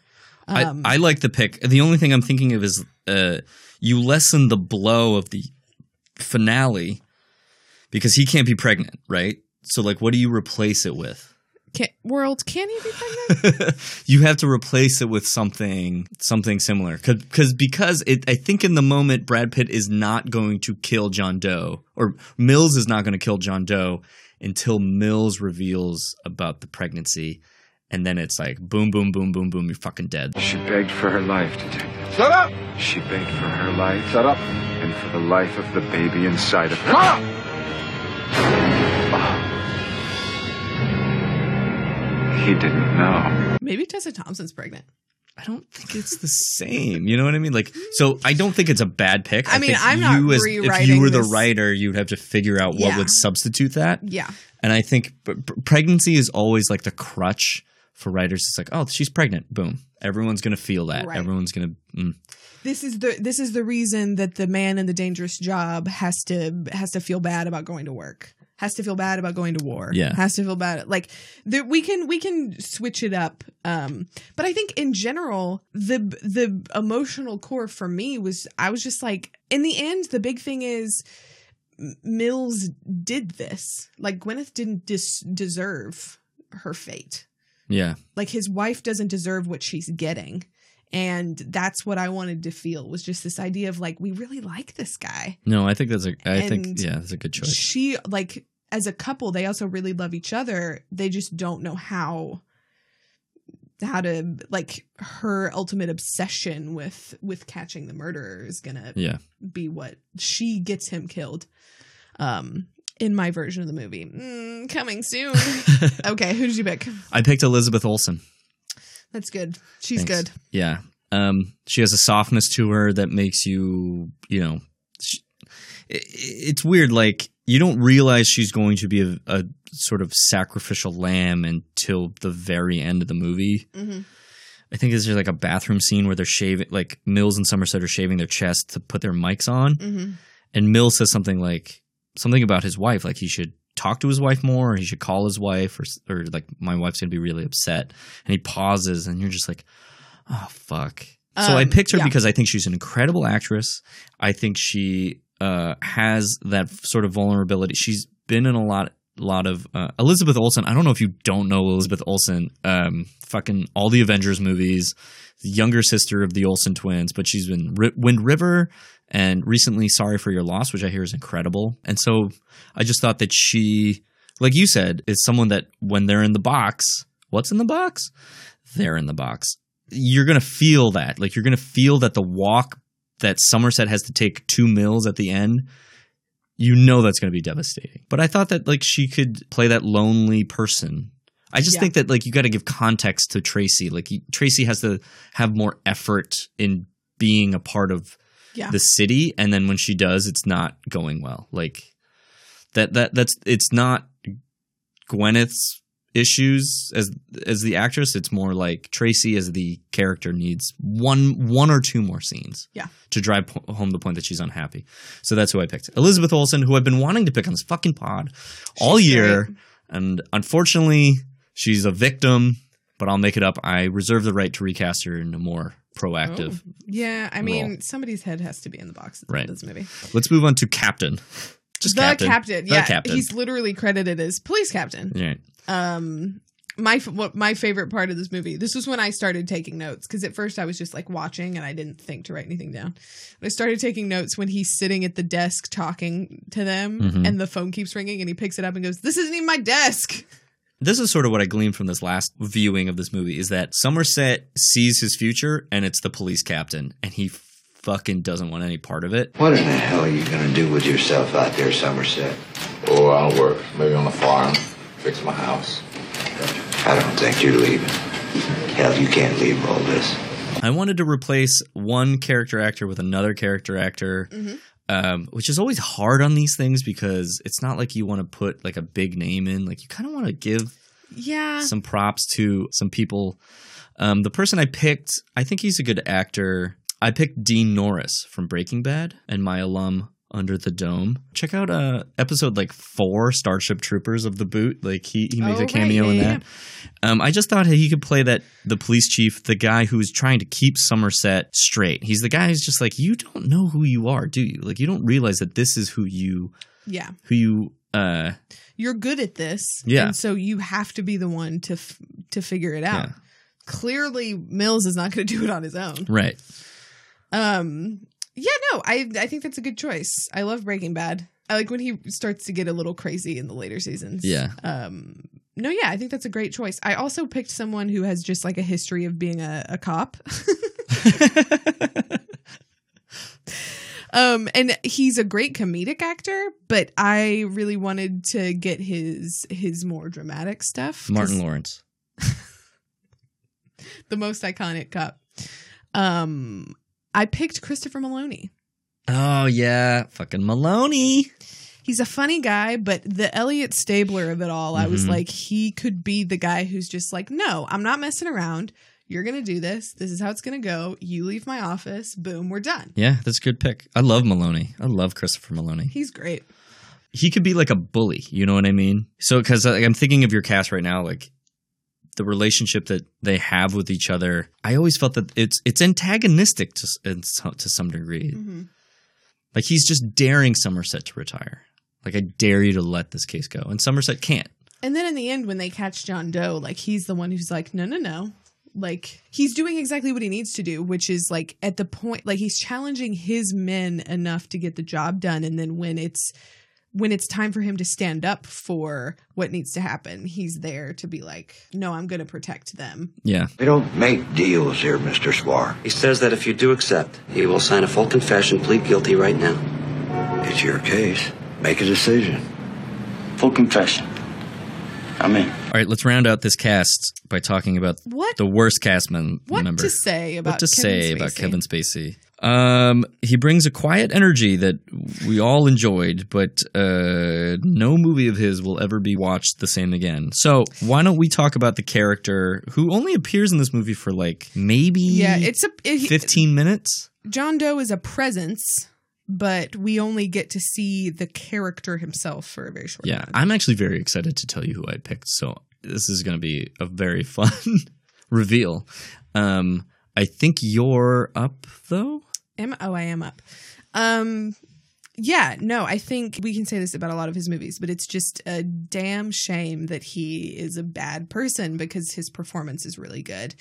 Um, I, I like the pick. The only thing I'm thinking of is uh, you lessen the blow of the finale because he can't be pregnant, right? So, like, what do you replace it with? can, world can he be pregnant? you have to replace it with something something similar because because it, I think in the moment Brad Pitt is not going to kill John Doe or Mills is not going to kill John Doe until Mills reveals about the pregnancy and then it's like boom boom boom boom boom you're fucking dead. She begged for her life, Detective. Shut up! She begged for her life. Shut up! And for the life of the baby inside of her. He didn't know. Maybe Tessa Thompson's pregnant. I don't think it's the same. You know what I mean? Like, so I don't think it's a bad pick. I mean, think I'm not you as, if you were the this. writer, you'd have to figure out what Yeah. would substitute that. Yeah. And I think p- p- pregnancy is always like the crutch for writers. It's like, oh, she's pregnant. Boom. Everyone's gonna feel that. Right. Everyone's gonna. Mm. This is the this is the reason that the man in the dangerous job has to has to feel bad about going to work. Has to feel bad about going to war. Yeah. Has to feel bad like there, we can we can switch it up. Um but I think in general the the emotional core for me was I was just like in the end the big thing is Mills did this. Like Gwyneth didn't dis- deserve her fate. Yeah. Like his wife doesn't deserve what she's getting. And that's what I wanted to feel was just this idea of like we really like this guy. No, I think that's a. I think yeah, that's a good choice. She like as a couple, they also really love each other. They just don't know how how to like her ultimate obsession with with catching the murderer is gonna Yeah. be what she gets him killed. Um in my version of the movie. Mm, coming soon. okay, who did you pick? I picked Elizabeth Olsen. That's good. She's Thanks. good. Yeah. Um, she has a softness to her that makes you, you know, sh it, it's weird. Like you don't realize she's going to be a, a sort of sacrificial lamb until the very end of the movie. Mm-hmm. I think there's like a bathroom scene where they're shaving, like Mills and Somerset are shaving their chest to put their mics on, Mm-hmm. and Mills says something like something about his wife, like he should talk to his wife more, or he should call his wife, or or like my wife's gonna be really upset, and he pauses, and you're just like, oh fuck. So I Um, picked her yeah. because I think she's an incredible actress. I think she uh, has that sort of vulnerability. She's been in a lot lot of uh, Elizabeth Olsen. I don't know if you don't know Elizabeth Olsen. Um, fucking all the Avengers movies, the younger sister of the Olsen twins, but she's been Ri- Wind River and recently Sorry for Your Loss, which I hear is incredible. And so I just thought that she, like you said, is someone that when they're in the box, what's in the box? They're in the box. You're gonna feel that. Like you're gonna feel that the walk that Somerset has to take to Mills at the end you know that's going to be devastating. But I thought that like she could play that lonely person. I just Yeah. think that like you got to give context to Tracy. Like you, Tracy has to have more effort in being a part of Yeah. the city, and then when she does, it's not going well. Like that that that's it's not Gwyneth's issues as as the actress. It's more like Tracy as the character needs one one or two more scenes Yeah. to drive po- home the point that she's unhappy. So that's who I picked. Elizabeth Olsen, who I've been wanting to pick on this fucking pod all She's year. great. And unfortunately, she's a victim, but I'll make it up. I reserve the right to recast her in a more proactive. Oh. Yeah, I mean, role. somebody's head has to be in the box at the Right. end of this movie. Let's move on to Captain. Just the Captain. captain. The Yeah, Captain. he's literally credited as police captain. Right. Um, my what my favorite part of this movie. This was when I started taking notes because at first I was just like watching and I didn't think to write anything down. But I started taking notes when he's sitting at the desk talking to them, Mhm. and the phone keeps ringing, and he picks it up and goes, "This isn't even my desk." This is sort of what I gleaned from this last viewing of this movie is that Somerset sees his future and it's the police captain and he fucking doesn't want any part of it. What in the hell are you gonna do with yourself out there, Somerset? Oh, I'll work. Maybe on the farm. Fix my house. I don't think you're leaving. Hell, you can't leave all this. I wanted to replace one character actor with another character actor. Mm-hmm. Um, which is always hard on these things because it's not like you want to put like a big name in. Like you kind of want to give Yeah. some props to some people. Um, the person I picked, I think he's a good actor. I picked Dean Norris from Breaking Bad and my alum Under the Dome. Check out uh, episode like four, Starship Troopers of the Boot. Like he, he makes Oh, a cameo right, in that. Um, I just thought he could play that the police chief, the guy who's trying to keep Somerset straight. He's the guy who's just like, you don't know who you are, do you? Like you don't realize that this is who you Yeah. who you uh You're good at this. Yeah. And so you have to be the one to f- to figure it out. Yeah. Clearly Mills is not going to do it on his own. right. Um yeah, no, I I think that's a good choice. I love Breaking Bad. I like when he starts to get a little crazy in the later seasons. Yeah. Um no, yeah, I think that's a great choice. I also picked someone who has just like a history of being a, a cop. um and he's a great comedic actor, but I really wanted to get his his more dramatic stuff. Martin Lawrence. the most iconic cop. Um I picked Christopher Meloni. Oh yeah, fucking Meloni. He's a funny guy, but the Elliot Stabler of it all, I was Mhm. like, he could be the guy who's just like, no, I'm not messing around. You're going to do this. This is how it's going to go. You leave my office. Boom, we're done. Yeah, that's a good pick. I love Meloni. I love Christopher Meloni. He's great. He could be like a bully. You know what I mean? So, because like, I'm thinking of your cast right now, like the relationship that they have with each other. I always felt that it's it's antagonistic to some, to some degree. Mhm. Like he's just daring Somerset to retire. Like I dare you to let this case go, and Somerset can't. And then in the end, when they catch John Doe, like he's the one who's like, no, no, no. Like he's doing exactly what he needs to do, which is like at the point, like he's challenging his men enough to get the job done. And then when it's when it's time for him to stand up for what needs to happen, he's there to be like, no, I'm going to protect them. Yeah. We don't make deals here, Mr. Swarr. He says that if you do accept, he will sign a full confession, plead guilty right now. It's your case. Make a decision. Full confession. I'm in. All right, let's round out this cast by talking about What- the worst cast mem- What member. to say about what to Kevin say about Kevin Spacey? Um, he brings a quiet energy that we all enjoyed, but uh, no movie of his will ever be watched the same again. So why don't we talk about the character who only appears in this movie for like maybe Yeah, it's a it, fifteen minutes? John Doe is a presence, but we only get to see the character himself for a very short time. Yeah, I'm actually very excited to tell you who I picked. So this is going to be a very fun reveal. Um, I think you're up though. Am oh I am up. Um yeah, no, I think we can say this about a lot of his movies, but it's just a damn shame that he is a bad person because his performance is really good.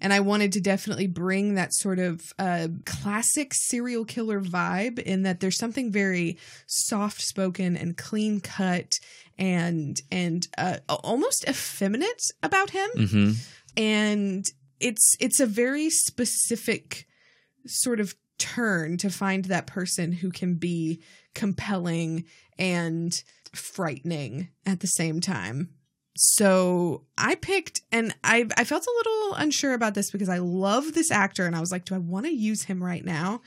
And I wanted to definitely bring that sort of uh, classic serial killer vibe in that there's something very soft spoken and clean cut and and uh, almost effeminate about him Mm-hmm. and it's it's a very specific sort of turn to find that person who can be compelling and frightening at the same time. So I picked, and I I felt a little unsure about this because I love this actor, and I was like, do I want to use him right now?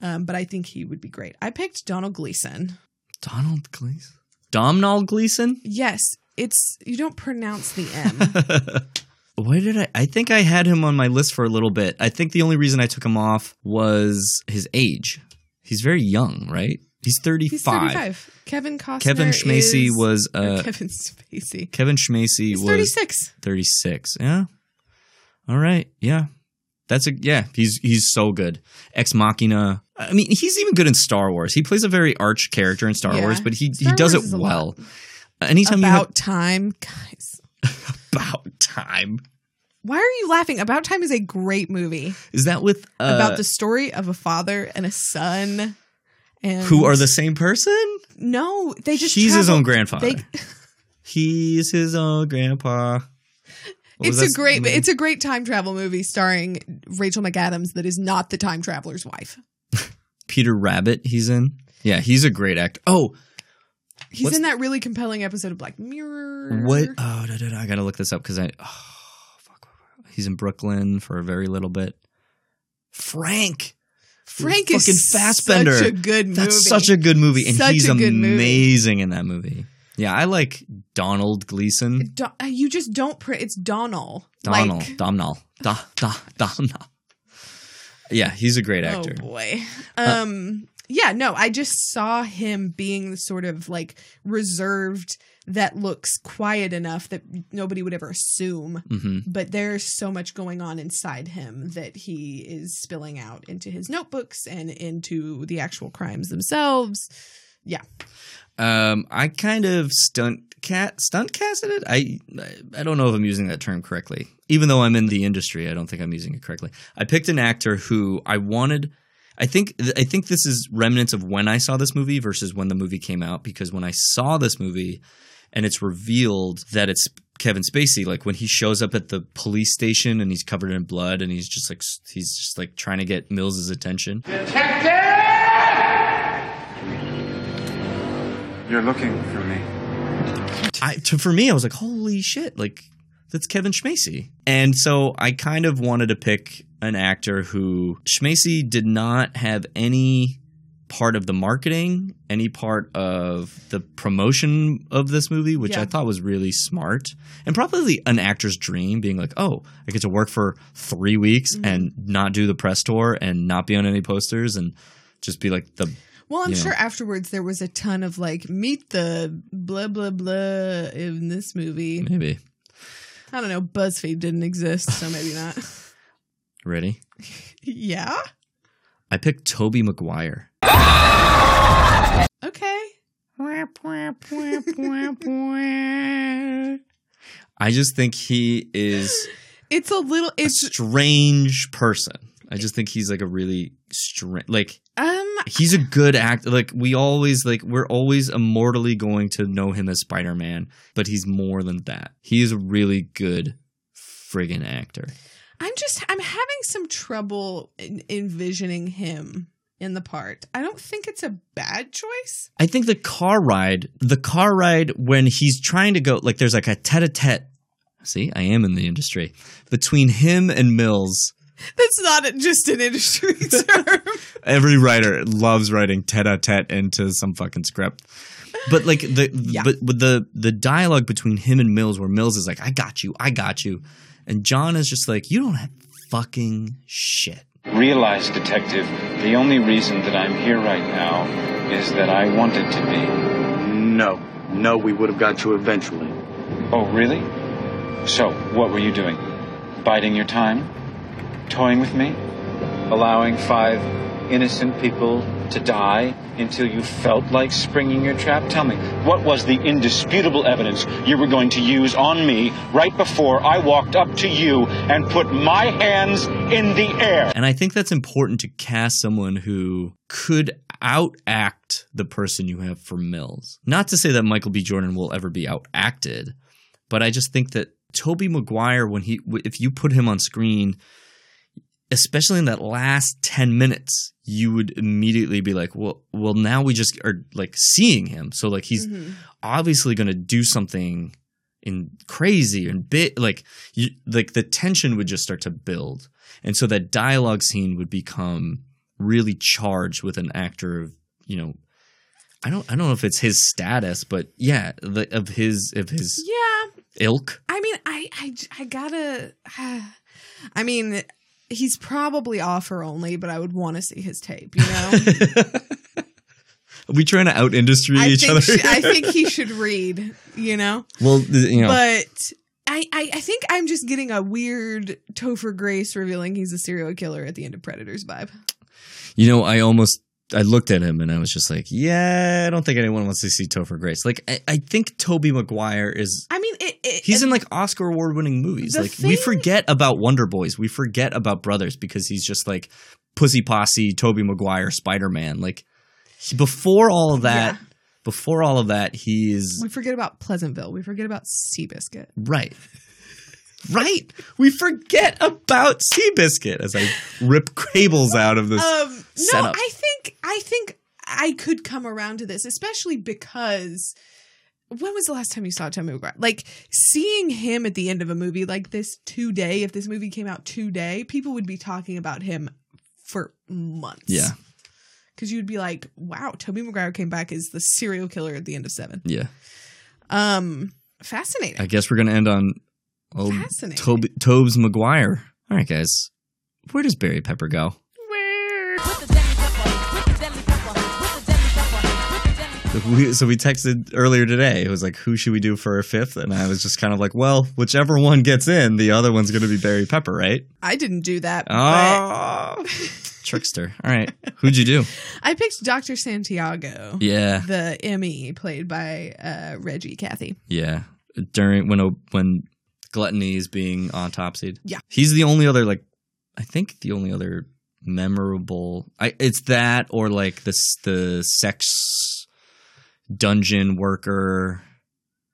Um, but I think he would be great. I picked Donald Gleeson. Donald Gleeson. Domhnall Gleeson. Yes, it's you don't pronounce the M. Why did I? I think I had him on my list for a little bit. I think the only reason I took him off was his age. He's very young, right? He's 35. He's 35. Kevin Costner. Kevin Schmacey is- was, uh, Kevin Spacey. Kevin Schmacey He's was 36. 36. Yeah. All right. Yeah. That's a yeah. He's he's so good. Ex Machina. I mean, he's even good in Star Wars. He plays a very arch character in Star Yeah. Wars, but he Star he does Wars it well. Anytime About you have time, guys. about time, Why are you laughing? About Time is a great movie is that with uh, about the story of a father and a son, and who are the same person? no, they just He's his own grandfather. they- He's his own grandpa. What it's a great, movie? it's a great time travel movie starring Rachel McAdams that is not the time traveler's wife. Peter Rabbit. He's in. Yeah, he's a great actor. Oh, He's What's- in that really compelling episode of Black Mirror. What? Oh, da, da, da, I gotta look this up because I. Oh, fuck. He's in Brooklyn for a very little bit. Frank. Frank is Fassbender. such a good movie. That's such a good movie, and Such he's a good movie. amazing in that movie. Yeah, I like Donald Gleeson. Do- uh, you just don't. Pr- it's Donald. Donald, Like, Domhnall, da, da, Domhnall. Yeah, he's a great actor. Oh boy. Uh, Um yeah, no, I just saw him being the sort of like reserved that looks quiet enough that nobody would ever assume. Mhm. But there's so much going on inside him that he is spilling out into his notebooks and into the actual crimes themselves. Yeah. Um, I kind of stunt cat stunt casted it. I I don't know if I'm using that term correctly. Even though I'm in the industry, I don't think I'm using it correctly. I picked an actor who I wanted. I think I think this is remnants of when I saw this movie versus when the movie came out. Because when I saw this movie, and it's revealed that it's Kevin Spacey, like when he shows up at the police station and he's covered in blood and he's just like he's just like trying to get Mills's attention. Detective! You're looking for me. I to, for me, I was like, holy shit, like that's Kevin Schmacy. And so I kind of wanted to pick an actor who Schmacy did not have any part of the marketing, any part of the promotion of this movie, which Yeah. I thought was really smart and probably an actor's dream being like, oh, I get to work for three weeks Mhm. and not do the press tour and not be on any posters and just be like the Well, I'm you know. sure afterwards there was a ton of like meet the blah blah blah in this movie. maybe. I don't know. BuzzFeed didn't exist, so maybe not. Ready? yeah. I picked Tobey Maguire. Okay. I just think he is It's a little. it's a strange person. I just think he's like a really strange, like um. he's a good actor. Like we always like we're always immortally going to know him as Spider Man, but he's more than that. He is a really good friggin' actor. I'm just. I'm having some trouble in, envisioning him in the part. I don't think it's a bad choice. I think the car ride, the car ride when he's trying to go, like there's like a tete a tete. See, I am in the industry between him and Mills. That's not just an industry term. Every writer loves writing tete a tete into some fucking script. But like the but with the the dialogue between him and Mills, where Mills is like, "I got you, I got you," and John is just like, "You don't have fucking shit." Realize, detective, the only reason that I'm here right now is that I wanted to be. No. No, we would have got you eventually. Oh, really? So, what were you doing? Biding your time? Toying with me? Allowing five innocent people to die until you felt like springing your trap? Tell me, what was the indisputable evidence you were going to use on me right before I walked up to you and put my hands in the air? And I think that's important to cast someone who could outact the person you have for Mills. Not to say that Michael B. Jordan will ever be outacted, but I just think that Tobey Maguire, when he, if you put him on screen, especially in that last 10 minutes, you would immediately be like, well, well, now we just are like seeing him. So like he's Mhm. obviously going to do something in crazy and bit like you like the tension would just start to build and so that dialogue scene would become really charged with an actor of you know i don't i don't know if it's his status but yeah the, of his of his Yeah. ilk I mean, I, I, I gotta. I mean, he's probably offer only, but I would want to see his tape. You know, are we trying to out industry each other sh- I think he should read. You know, well you know but. I, I, I think I'm just getting a weird Topher Grace revealing he's a serial killer at the end of Predators vibe. You know, I almost I looked at him and I was just like, yeah, I don't think anyone wants to see Topher Grace. Like, I, I think Tobey Maguire is I mean, it, it, he's in like Oscar award winning movies. Like, we forget about Wonder Boys, we forget about Brothers because he's just like Pussy Posse, Tobey Maguire, Spider Man. Like, before all of that, before all of that, he's. we forget about Pleasantville. We forget about Seabiscuit. right. Right, we forget about Seabiscuit as I rip cables out of this Um, no, setup. I think I think I could come around to this, especially because when was the last time you saw Tommy McGrath? Like seeing him at the end of a movie like this today, if this movie came out today, people would be talking about him for months. Yeah. Because you'd be like, wow, Tobey Maguire came back as the serial killer at the end of seven. Yeah. Um, fascinating. I guess we're gonna end on old Fascinating. Toby, Tobes Maguire. All right, guys. Where does Barry Pepper go? We, so we texted earlier today. It was like, who should we do for a fifth? And I was just kind of like, well, whichever one gets in, the other one's going to be Barry Pepper, right? I didn't do that. Oh, trickster. All right, who'd you do? I picked Dr. Santiago. Yeah. The M.E. played by uh, Reggie Cathy. Yeah, during when when gluttony is being autopsied. Yeah. he's the only other like, I think the only other memorable. I it's that or like this the sex dungeon worker.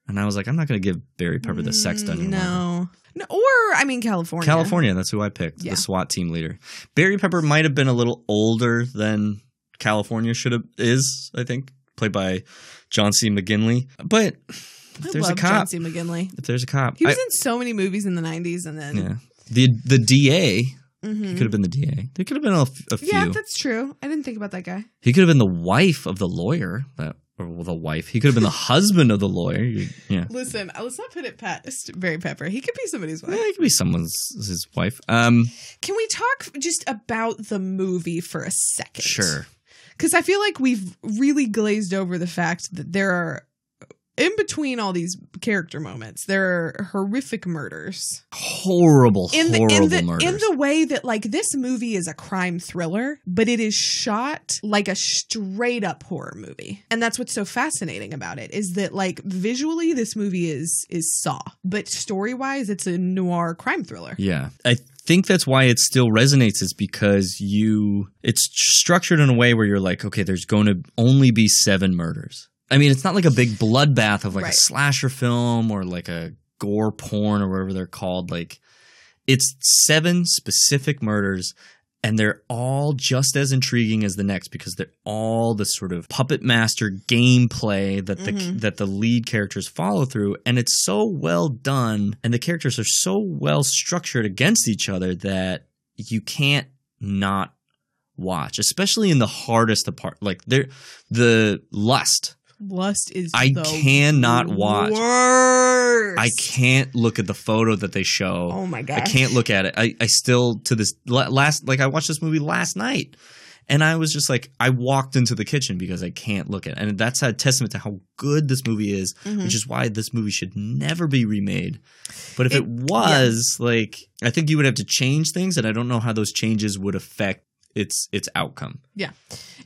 And I was like, I'm not going to give Barry Pepper the sex dungeon worker. No. no. Or, I mean, California. California, that's who I picked. Yeah. The SWAT team leader. Barry Pepper might have been a little older than California should have is, I think, played by John C. McGinley. But if I there's love a cop, John C. McGinley. if there's a cop, He was I- in so many movies in the 90s and then. yeah, the the DA. Mhm. He could have been the DA. There could have been a, f- a few. Yeah, that's true. I didn't think about that guy. he could have been the wife of the lawyer. That or the wife. He could have been the husband of the lawyer. You- Yeah. Listen, let's not put it past Barry Pepper. He could be somebody's wife. Yeah, he could be someone's his wife. Um, Can we talk just about the movie for a second? sure. Because I feel like we've really glazed over the fact that there are, in between all these character moments, there are horrific murders. Horrible, In the, horrible in the murders. in the way that like this movie is a crime thriller, but it is shot like a straight up horror movie, and that's what's so fascinating about it is that like visually this movie is is Saw, but story wise it's a noir crime thriller. Yeah. I think that's why it still resonates is because you it's structured in a way where you're like, okay, there's going to only be seven murders. I mean, it's not like a big bloodbath of like Right. a slasher film or like a gore porn or whatever they're called. Like it's seven specific murders and they're all just as intriguing as the next because they're all the sort of puppet master gameplay that the Mhm. that the lead characters follow through and it's so well done and the characters are so well structured against each other that you can't not watch especially in the hardest part like there the lust Lust is I cannot watch. worst. I can't look at the photo that they show. Oh my god! I can't look at it. I, I still to this last like I watched this movie last night, and I was just like I walked into the kitchen because I can't look at it, and that's a testament to how good this movie is, Mhm. which is why this movie should never be remade. But if it, It- was, like I think you would have to change things, and I don't know how those changes would affect its its outcome. Yeah.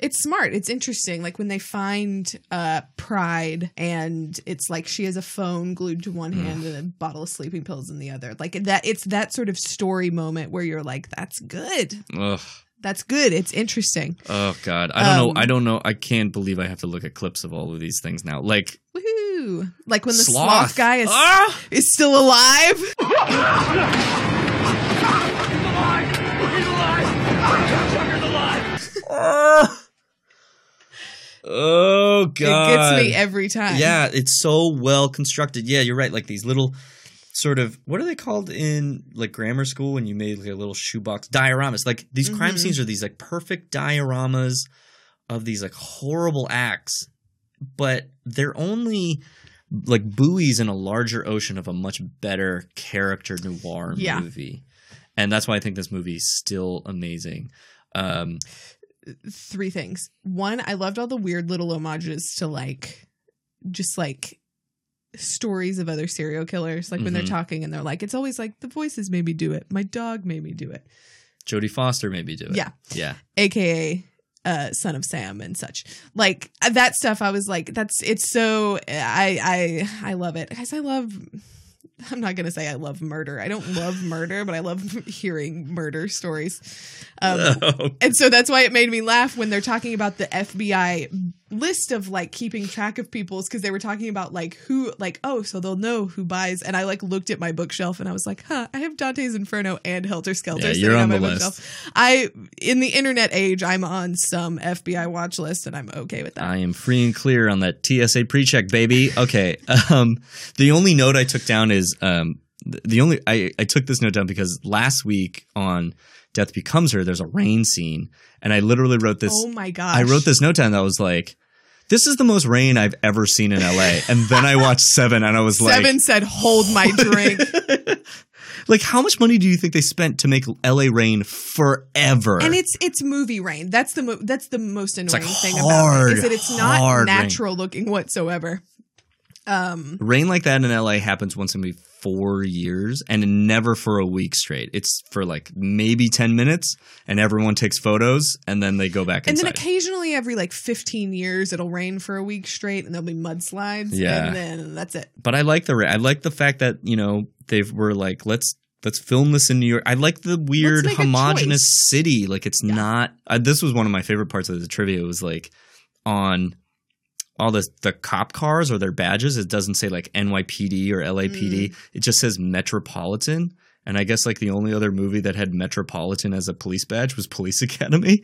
It's smart. It's interesting. Like when they find uh Pride and it's like she has a phone glued to one hand and a bottle of sleeping pills in the other. Like that it's that sort of story moment where you're like, that's good. Ugh. That's good. It's interesting. Oh God, I don't Um, know. I don't know. I can't believe I have to look at clips of all of these things now. Like Woohoo. Like when the sloth, Sloth. guy is Ah! is still alive. Oh It god. gets me every time. Yeah, it's so well constructed. Yeah, you're right. Like these little sort of what are they called in like grammar school when you made like a little shoebox dioramas. Like these crime Mhm. scenes are these like perfect dioramas of these like horrible acts, but they're only like buoys in a larger ocean of a much better character noir Yeah. movie. And that's why I think this movie is still amazing. Um three things. One, I loved all the weird little homages to like just like stories of other serial killers. Like when they're Mhm. talking and they're like, it's always like the voices made me do it. My dog made me do it. Jodie Foster made me do it. Yeah. Yeah. AKA uh son of Sam and such. Like that stuff I was like, that's it's so I I I love it. Guys, I love I'm not gonna say I love murder. I don't love murder, but I love hearing murder stories. Um, and so that's why it made me laugh when they're talking about the FBI list of like keeping track of people's because they were talking about like who like oh so they'll know who buys and I like looked at my bookshelf and I was like huh I have Dante's Inferno and Helter Skelter Yeah, sitting you're on my list. bookshelf. I in the internet age I'm on some FBI watch list and I'm okay with that. I am free and clear on that TSA pre-check, baby. Okay. Um, the only note I took down is um, the only I, I took this note down because last week on Death Becomes Her, there's a rain scene, and I literally wrote this. Oh my god! I wrote this note down that was like, "This is the most rain I've ever seen in LA." And then I watched Seven, and I was like, Seven said, "Hold my drink." "Like, how much money do you think they spent to make LA rain forever?" and it's it's movie rain. That's the mo- that's the most annoying like thing about hard, it is that it's not hard rain. natural looking whatsoever. Um, rain like that in LA happens once every four years, and never for a week straight. It's for like maybe ten minutes, and everyone takes photos, and then they go back and inside. then occasionally every like 15 years it'll rain for a week straight and there'll be mudslides Yeah. and then that's it. but I like the I like the fact that you know they were like let's let's film this in New York. I like the weird make a homogenous city. Like it's not. Uh, this was one of my favorite parts of the trivia. It was like on all the the cop cars or their badges. It doesn't say like NYPD or LAPD. Mm. It just says Metropolitan. And I guess like the only other movie that had Metropolitan as a police badge was Police Academy.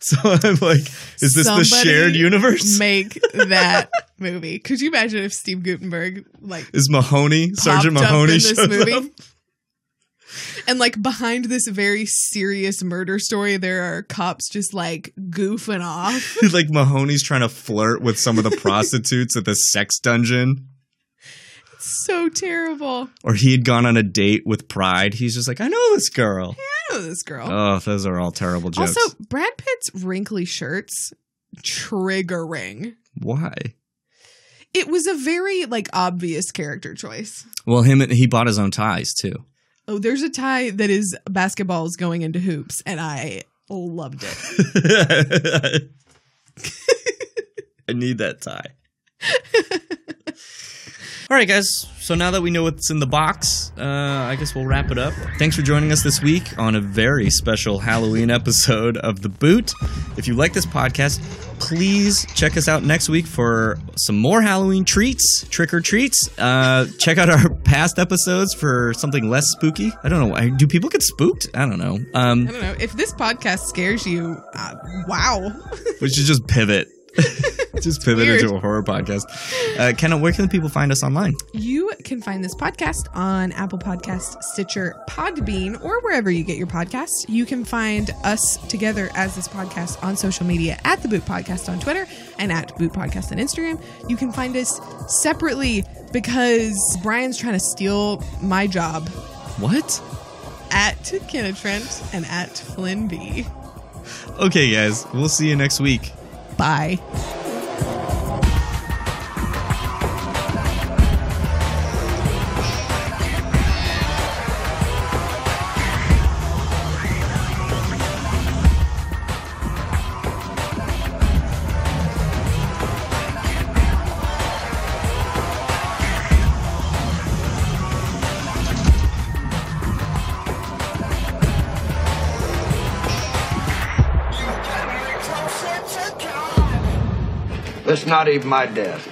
So I'm like, is this the shared universe? Make that movie. Could you imagine if Steve Guttenberg like Is Mahoney Sergeant Mahoney in this shows movie? up? And like behind this very serious murder story, there are cops just like goofing off. like Mahoney's trying to flirt with some of the prostitutes at the sex dungeon. so terrible. Or he had gone on a date with Pride. He's just like, I know this girl. I know this girl. Oh, those are all terrible jokes. also, Brad Pitt's wrinkly shirts triggering. Why? It was a very like obvious character choice. Well, him he bought his own ties too. Oh, there's a tie that is basketballs going into hoops, and I loved it. I need that tie. All right, guys. So now that we know what's in the box, uh, I guess we'll wrap it up. Thanks for joining us this week on a very special Halloween episode of The Boot. If you like this podcast, please check us out next week for some more Halloween treats, trick or treats. Uh, check out our past episodes for something less spooky. I don't know. why- Do people get spooked? I don't know. Um, I don't know if this podcast scares you. Uh, wow. we should just pivot. just pivot weird. into a horror podcast. Uh, Kenna, where can people find us online? You can find this podcast on Apple Podcast, Stitcher, Podbean, or wherever you get your podcasts. You can find us together as this podcast on social media at the Boot Podcast on Twitter and at Boot Podcast on Instagram. You can find us separately because Brian's trying to steal my job What? at Kenna Trent and at Flynn B. Okay, guys. We'll see you next week. Bye. That's not even my desk.